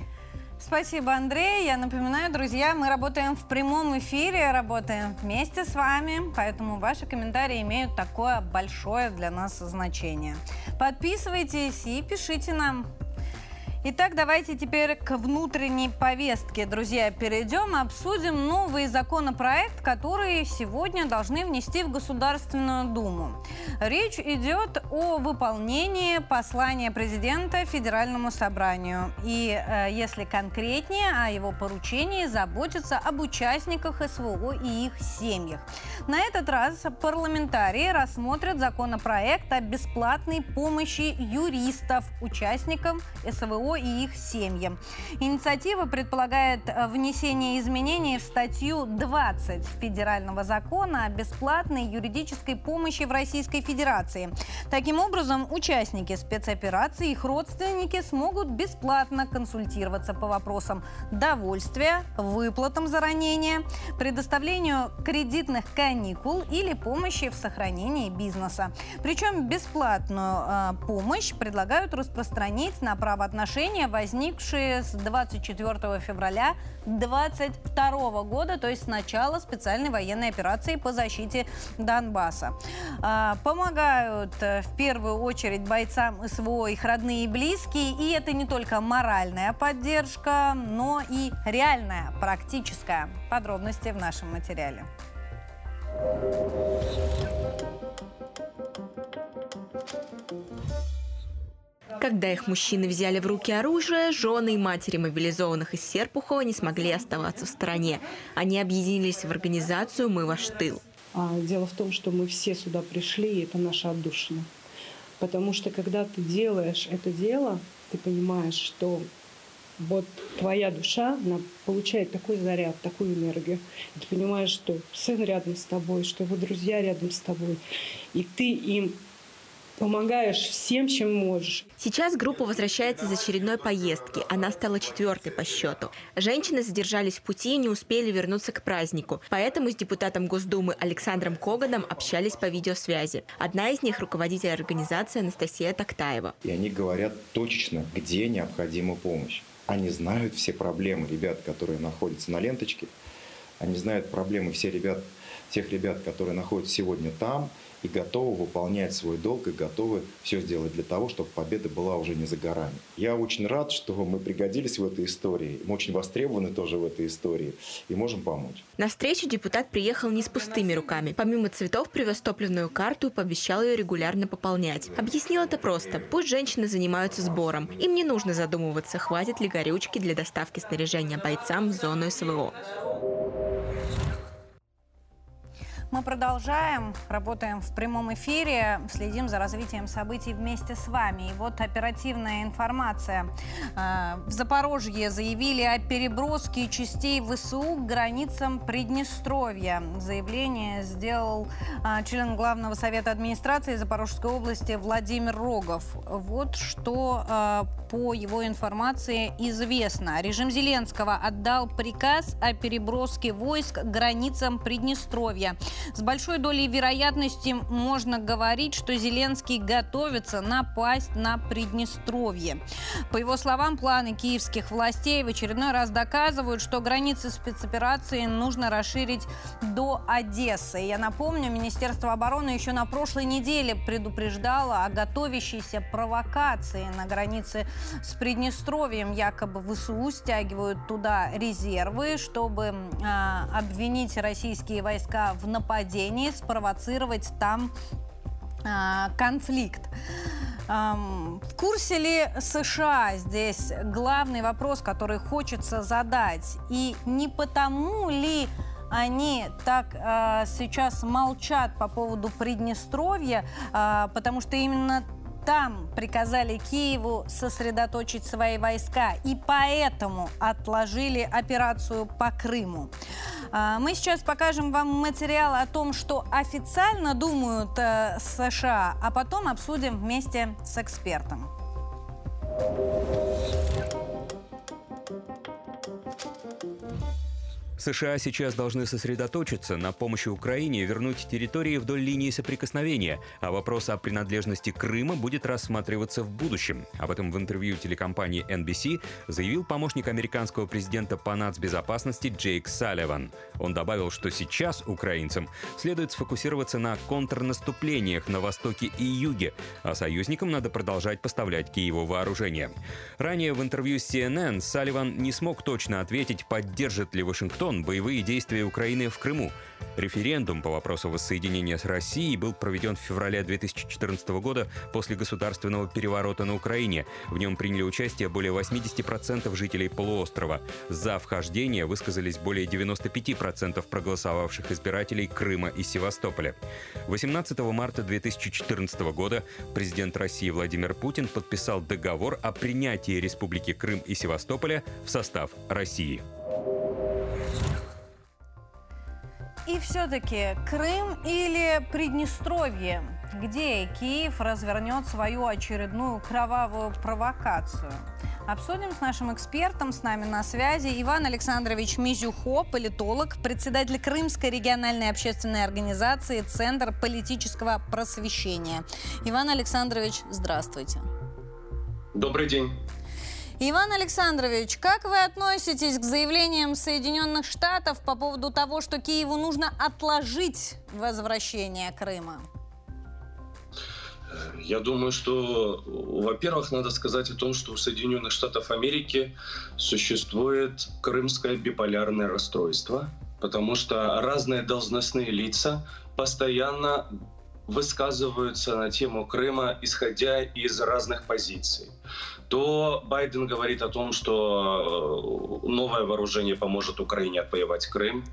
Спасибо, Андрей. Я напоминаю, друзья, мы работаем в прямом эфире, работаем вместе с вами, поэтому ваши комментарии имеют такое большое для нас значение. Подписывайтесь и пишите нам. Итак, давайте теперь к внутренней повестке, друзья, перейдем. Обсудим новый законопроект, который сегодня должны внести в Государственную Думу. Речь идет о выполнении послания президента Федеральному собранию. И, э, если конкретнее, о его поручении заботиться об участниках СВО и их семьях. На этот раз парламентарии рассмотрят законопроект о бесплатной помощи юристов участникам СВО и их семьям. Инициатива предполагает э, внесение изменений в статью 20 Федерального закона о бесплатной юридической помощи в Российской Федерации. Таким образом, участники спецоперации и их родственники смогут бесплатно консультироваться по вопросам довольствия, выплатам за ранение, предоставлению кредитных каникул или помощи в сохранении бизнеса. Причем бесплатную э, помощь предлагают распространить на правоотношения нарушения, возникшие с 24 февраля 2022 года, то есть с начала специальной военной операции по защите Донбасса. А, помогают э, в первую очередь бойцам СВО их родные и близкие, и это не только моральная поддержка, но и реальная, практическая. Подробности в нашем материале.
Когда их мужчины взяли в руки оружие, жены и матери мобилизованных из Серпухова не смогли оставаться в стороне. Они объединились в организацию «Мы ваш тыл».
А, дело в том, что мы все сюда пришли, и это наша отдушина. Потому что когда ты делаешь это дело, ты понимаешь, что вот твоя душа, она получает такой заряд, такую энергию. И ты понимаешь, что сын рядом с тобой, что его друзья рядом с тобой. И ты им помогаешь всем, чем можешь.
Сейчас группа возвращается из очередной поездки. Она стала четвертой по счету. Женщины задержались в пути и не успели вернуться к празднику. Поэтому с депутатом Госдумы Александром Коганом общались по видеосвязи. Одна из них – руководитель организации Анастасия Тактаева.
И они говорят точечно, где необходима помощь. Они знают все проблемы ребят, которые находятся на ленточке. Они знают проблемы все ребят, тех ребят, которые находятся сегодня там – и готовы выполнять свой долг и готовы все сделать для того, чтобы победа была уже не за горами. Я очень рад, что мы пригодились в этой истории. Мы очень востребованы тоже в этой истории и можем помочь.
На встречу депутат приехал не с пустыми руками. Помимо цветов привез топливную карту и пообещал ее регулярно пополнять. Объяснил это просто. Пусть женщины занимаются сбором. Им не нужно задумываться, хватит ли горючки для доставки снаряжения бойцам в зону СВО.
Мы продолжаем, работаем в прямом эфире, следим за развитием событий вместе с вами. И вот оперативная информация. Э, в Запорожье заявили о переброске частей ВСУ к границам Приднестровья. Заявление сделал э, член Главного совета администрации Запорожской области Владимир Рогов. Вот что э, по его информации известно. Режим Зеленского отдал приказ о переброске войск к границам Приднестровья. С большой долей вероятности можно говорить, что Зеленский готовится напасть на Приднестровье. По его словам, планы киевских властей в очередной раз доказывают, что границы спецоперации нужно расширить до Одессы. Я напомню, Министерство обороны еще на прошлой неделе предупреждало о готовящейся провокации на границе с Приднестровьем. Якобы ВСУ стягивают туда резервы, чтобы э, обвинить российские войска в нападении нападении, спровоцировать там э, конфликт. В курсе ли США здесь главный вопрос, который хочется задать? И не потому ли они так э, сейчас молчат по поводу Приднестровья, э, потому что именно там приказали Киеву сосредоточить свои войска и поэтому отложили операцию по Крыму. А, мы сейчас покажем вам материал о том, что официально думают э, США, а потом обсудим вместе с экспертом.
США сейчас должны сосредоточиться на помощи Украине вернуть территории вдоль линии соприкосновения, а вопрос о принадлежности Крыма будет рассматриваться в будущем. Об этом в интервью телекомпании NBC заявил помощник американского президента по нацбезопасности Джейк Салливан. Он добавил, что сейчас украинцам следует сфокусироваться на контрнаступлениях на востоке и юге, а союзникам надо продолжать поставлять Киеву вооружение. Ранее в интервью CNN Салливан не смог точно ответить, поддержит ли Вашингтон Вашингтон боевые действия Украины в Крыму. Референдум по вопросу воссоединения с Россией был проведен в феврале 2014 года после государственного переворота на Украине. В нем приняли участие более 80% жителей полуострова. За вхождение высказались более 95% проголосовавших избирателей Крыма и Севастополя. 18 марта 2014 года президент России Владимир Путин подписал договор о принятии Республики Крым и Севастополя в состав России.
И все-таки Крым или Приднестровье, где Киев развернет свою очередную кровавую провокацию? Обсудим с нашим экспертом, с нами на связи Иван Александрович Мизюхо, политолог, председатель Крымской региональной общественной организации «Центр политического просвещения». Иван Александрович, здравствуйте.
Добрый день.
Иван Александрович, как вы относитесь к заявлениям Соединенных Штатов по поводу того, что Киеву нужно отложить возвращение Крыма?
Я думаю, что, во-первых, надо сказать о том, что у Соединенных Штатов Америки существует крымское биполярное расстройство, потому что разные должностные лица постоянно высказываются на тему Крыма, исходя из разных позиций то Байден говорит о том, что э, новое вооружение поможет Украине отвоевать Крым.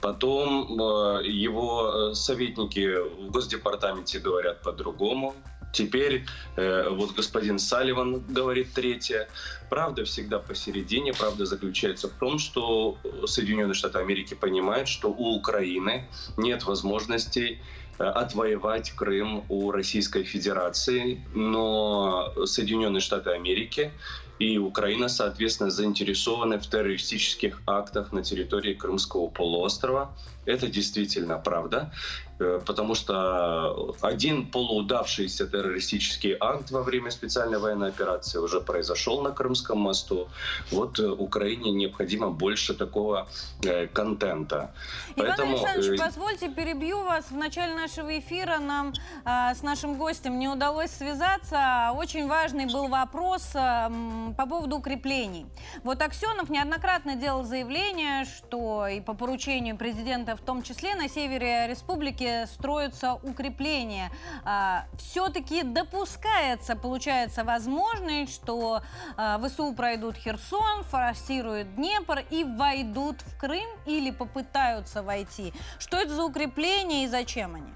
Потом э, его э, советники в Госдепартаменте говорят по-другому. Теперь э, вот господин Салливан говорит третье. Правда всегда посередине. Правда заключается в том, что Соединенные Штаты Америки понимают, что у Украины нет возможностей отвоевать Крым у Российской Федерации, но Соединенные Штаты Америки и Украина, соответственно, заинтересованы в террористических актах на территории Крымского полуострова. Это действительно правда. Э, потому что один полуудавшийся террористический акт во время специальной военной операции уже произошел на Крымском мосту. Вот э, Украине необходимо больше такого э, контента.
Иван Поэтому... Александрович, позвольте перебью вас. В начале нашего эфира нам э, с нашим гостем не удалось связаться. Очень важный был вопрос э, по поводу укреплений. Вот Аксенов неоднократно делал заявление, что и по поручению президента в том числе на севере республики строятся укрепления. А, Все-таки допускается, получается, возможность, что а, ВСУ пройдут Херсон, форсируют Днепр и войдут в Крым или попытаются войти. Что это за укрепления и зачем они?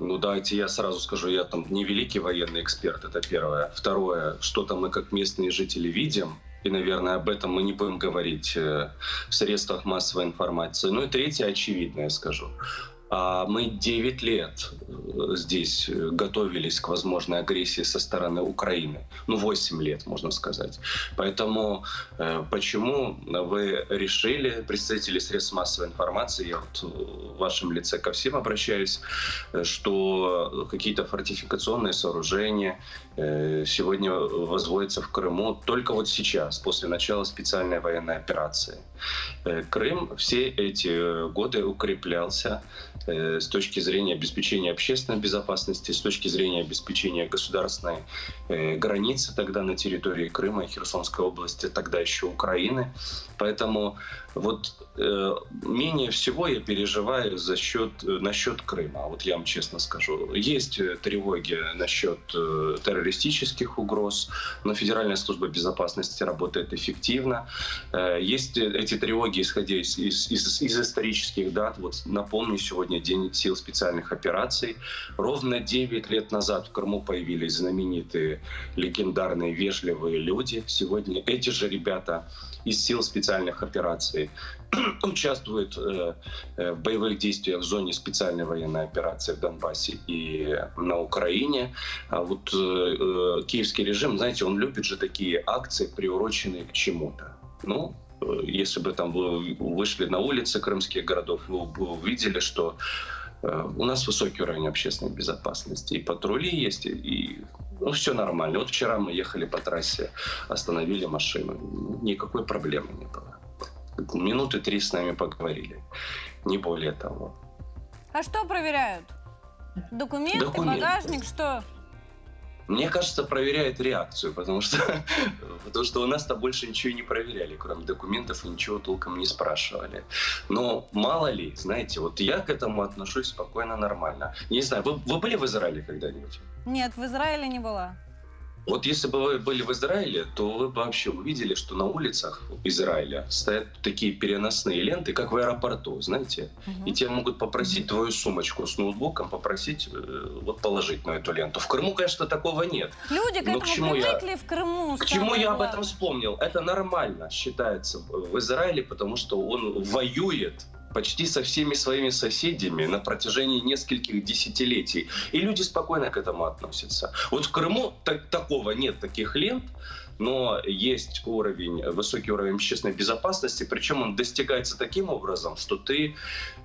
Ну, давайте я сразу скажу, я там не великий военный эксперт, это первое. Второе, что-то мы как местные жители видим, и, наверное, об этом мы не будем говорить э, в средствах массовой информации. Ну и третье, очевидное скажу. А мы 9 лет э, здесь э, готовились к возможной агрессии со стороны Украины. Ну, 8 лет, можно сказать. Поэтому э, почему вы решили, представители средств массовой информации, я вот в вашем лице ко всем обращаюсь, что какие-то фортификационные сооружения сегодня возводятся в Крыму только вот сейчас, после начала специальной военной операции. Крым все эти годы укреплялся с точки зрения обеспечения общественной безопасности, с точки зрения обеспечения государственной э, границы тогда на территории Крыма и Херсонской области, тогда еще Украины. Поэтому вот э, менее всего я переживаю за счет, э, насчет Крыма. Вот я вам честно скажу. Есть э, тревоги насчет э, террористических угроз, но Федеральная служба безопасности работает эффективно. Э, есть эти тревоги, исходя из, из, из, из исторических дат. Вот напомню, сегодня День сил специальных операций. Ровно 9 лет назад в Крыму появились знаменитые, легендарные, вежливые люди. Сегодня эти же ребята из сил специальных операций участвуют э, э, в боевых действиях в зоне специальной военной операции в Донбассе и на Украине. А вот э, киевский режим, знаете, он любит же такие акции, приуроченные к чему-то. Ну, если бы там вы вышли на улицы крымских городов, вы бы увидели, что у нас высокий уровень общественной безопасности. И патрули есть, и ну, все нормально. Вот вчера мы ехали по трассе, остановили машину. Никакой проблемы не было. Минуты три с нами поговорили. Не более того.
А что проверяют? Документы, Документы. багажник, что?
Мне кажется, проверяет реакцию, потому что, потому что у нас-то больше ничего не проверяли, кроме документов, и ничего толком не спрашивали. Но мало ли, знаете, вот я к этому отношусь спокойно, нормально. Не знаю, вы, вы были в Израиле когда-нибудь?
Нет, в Израиле не была.
Вот если бы вы были в Израиле, то вы бы вообще увидели, что на улицах Израиля стоят такие переносные ленты, как в аэропорту, знаете. Угу. И тебе могут попросить твою сумочку с ноутбуком, попросить э, вот положить на эту ленту. В Крыму, конечно, такого нет.
Люди к Но этому к чему привыкли я, в Крыму.
К чему я об этом вспомнил? Это нормально считается в Израиле, потому что он воюет почти со всеми своими соседями на протяжении нескольких десятилетий. И люди спокойно к этому относятся. Вот в Крыму так, такого нет, таких лент, но есть уровень, высокий уровень общественной безопасности, причем он достигается таким образом, что ты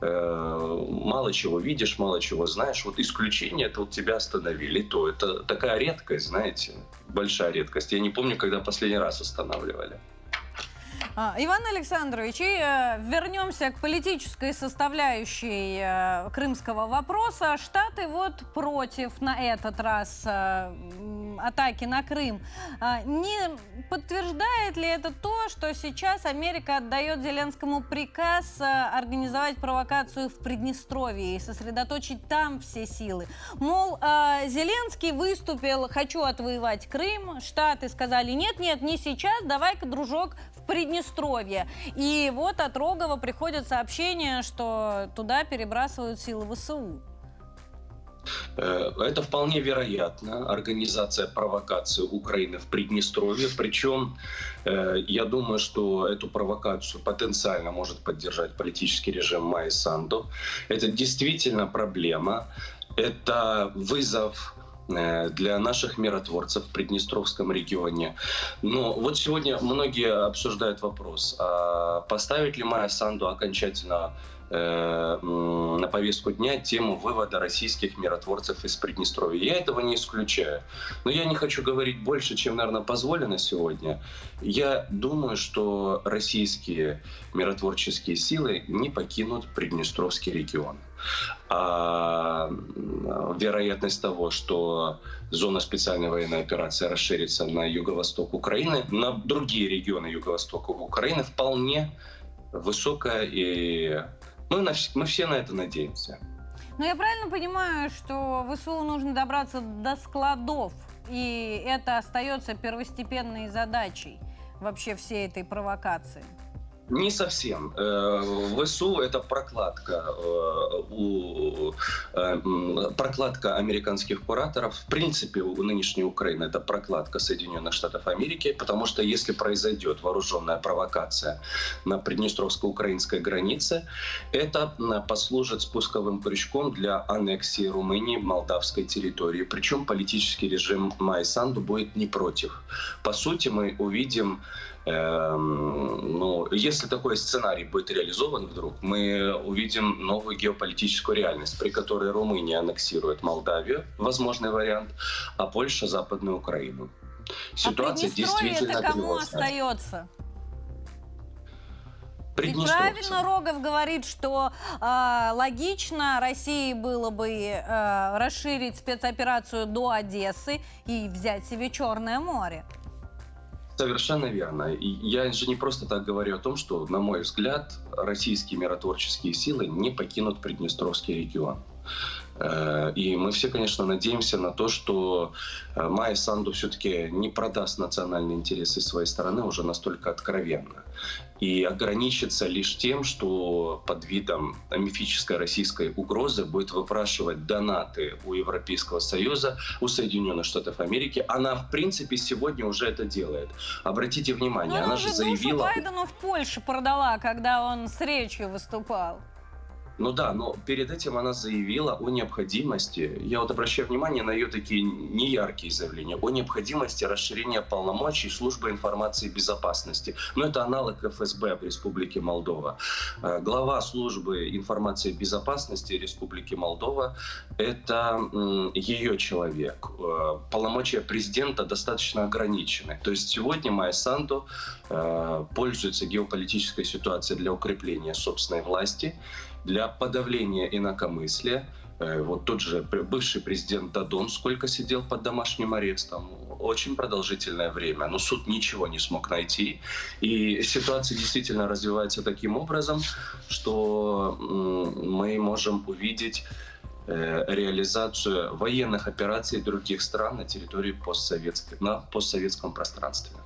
э, мало чего видишь, мало чего знаешь. Вот исключение это вот тебя остановили, то это такая редкость, знаете, большая редкость. Я не помню, когда последний раз останавливали.
А, Иван Александрович, и э, вернемся к политической составляющей э, крымского вопроса. Штаты вот против на этот раз э, атаки на Крым. А, не подтверждает ли это то, что сейчас Америка отдает Зеленскому приказ организовать провокацию в Приднестровье и сосредоточить там все силы? Мол, Зеленский выступил «хочу отвоевать Крым», Штаты сказали «нет-нет, не сейчас, давай-ка, дружок, Приднестровье. И вот от Рогова приходят сообщения, что туда перебрасывают силы ВСУ.
Э, это вполне вероятно организация провокации Украины в Приднестровье. Причем э, я думаю, что эту провокацию потенциально может поддержать политический режим Майи Санду. Это действительно проблема. Это вызов для наших миротворцев в Приднестровском регионе. Но вот сегодня многие обсуждают вопрос, а поставить ли Майя Санду окончательно Э, на повестку дня тему вывода российских миротворцев из Приднестровья. Я этого не исключаю. Но я не хочу говорить больше, чем, наверное, позволено сегодня. Я думаю, что российские миротворческие силы не покинут Приднестровский регион. А вероятность того, что зона специальной военной операции расширится на юго-восток Украины, на другие регионы юго-востока Украины, вполне высокая и мы, на, мы все на это надеемся.
Но я правильно понимаю, что ВСУ нужно добраться до складов, и это остается первостепенной задачей вообще всей этой провокации?
Не совсем. Э, ВСУ это прокладка э, у э, прокладка американских кураторов. В принципе, у нынешней Украины это прокладка Соединенных Штатов Америки, потому что если произойдет вооруженная провокация на приднестровско-украинской границе, это послужит спусковым крючком для аннексии Румынии молдавской территории. Причем политический режим Майсанду будет не против. По сути, мы увидим ну, если такой сценарий будет реализован вдруг, мы увидим новую геополитическую реальность, при которой Румыния аннексирует Молдавию, возможный вариант, а Польша — Западную Украину.
А Ситуация а действительно это кому остается? И правильно Рогов говорит, что э, логично России было бы э, расширить спецоперацию до Одессы и взять себе Черное море.
Совершенно верно. И я же не просто так говорю о том, что, на мой взгляд, российские миротворческие силы не покинут Приднестровский регион. Э, и мы все, конечно, надеемся на то, что э, Майя Санду все-таки не продаст национальные интересы своей страны уже настолько откровенно. И ограничится лишь тем, что под видом мифической российской угрозы будет выпрашивать донаты у Европейского Союза, у Соединенных Штатов Америки. Она, в принципе, сегодня уже это делает. Обратите внимание,
Но
она же заявила...
Байдену в Польше продала, когда он с речью выступал.
Ну да, но перед этим она заявила о необходимости, я вот обращаю внимание на ее такие неяркие заявления, о необходимости расширения полномочий службы информации безопасности. Но это аналог ФСБ в Республике Молдова. Э, глава службы информации безопасности Республики Молдова – это ее человек. Э, полномочия президента достаточно ограничены. То есть сегодня Майя Санду э, пользуется геополитической ситуацией для укрепления собственной власти для подавления инакомыслия. Э, вот тот же бывший президент Дадон сколько сидел под домашним арестом. Очень продолжительное время. Но суд ничего не смог найти. И ситуация действительно развивается таким образом, что мы можем увидеть э, реализацию военных операций других стран на территории постсоветской, на постсоветском пространстве.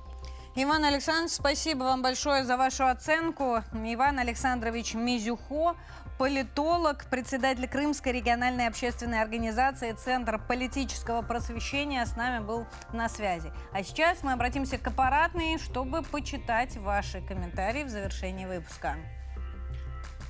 Иван Александрович, спасибо вам большое за вашу оценку. Иван Александрович Мизюхо, политолог, председатель Крымской региональной общественной организации Центр политического просвещения с нами был на связи. А сейчас мы обратимся к аппаратной, чтобы почитать ваши комментарии в завершении выпуска.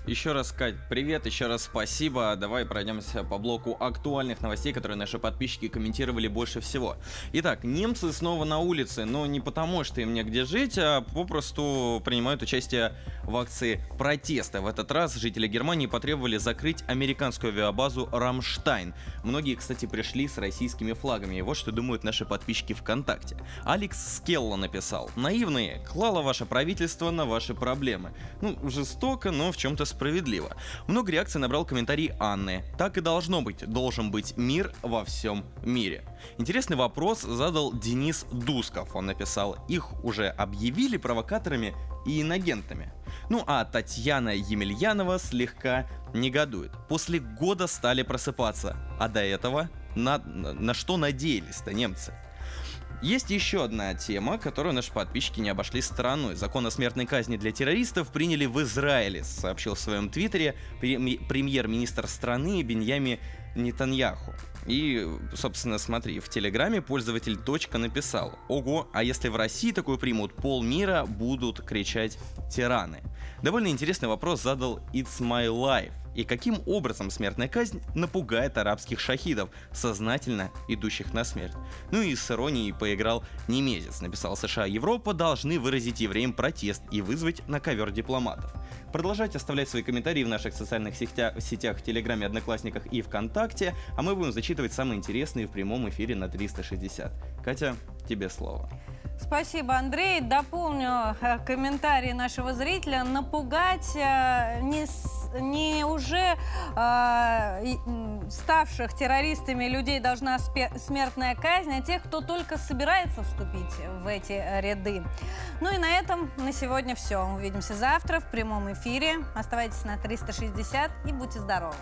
Еще раз, Кать, привет, еще раз спасибо. Давай пройдемся по блоку актуальных новостей, которые наши подписчики комментировали больше всего. Итак, немцы снова на улице, но не потому, что им негде жить, а попросту принимают участие в акции протеста. В этот раз жители Германии потребовали закрыть американскую авиабазу «Рамштайн». Многие, кстати, пришли с российскими флагами. И вот что думают наши подписчики ВКонтакте. Алекс Скелла написал. «Наивные, клало ваше правительство на ваши проблемы». Ну, жестоко, но в чем-то справедливо. Много реакций набрал комментарий Анны. Так и должно быть. Должен быть мир во всем мире. Интересный вопрос задал Денис Дусков. Он написал, их уже объявили провокаторами и инагентами. Ну а Татьяна Емельянова слегка негодует. После года стали просыпаться, а до этого на, на что надеялись-то немцы? Есть еще одна тема, которую наши подписчики не обошли стороной. Закон о смертной казни для террористов приняли в Израиле, сообщил в своем твиттере премьер-министр страны Беньями Нетаньяху. И, собственно, смотри, в Телеграме пользователь точка написал «Ого, а если в России такое примут, полмира будут кричать тираны». Довольно интересный вопрос задал It's My Life. И каким образом смертная казнь напугает арабских шахидов, сознательно идущих на смерть? Ну и с иронией поиграл Немезец. Написал США, Европа должны выразить евреям протест и вызвать на ковер дипломатов. Продолжайте оставлять свои комментарии в наших социальных сетях, сетях Телеграме, Одноклассниках и ВКонтакте, а мы будем зачитывать самые интересные в прямом эфире на 360. Катя, тебе слово.
Спасибо, Андрей. Дополню э, комментарий нашего зрителя. Напугать э, не, не уже э, ставших террористами людей должна смертная казнь, а тех, кто только собирается вступить в эти ряды. Ну и на этом на сегодня все. Увидимся завтра в прямом эфире. Оставайтесь на 360 и будьте здоровы.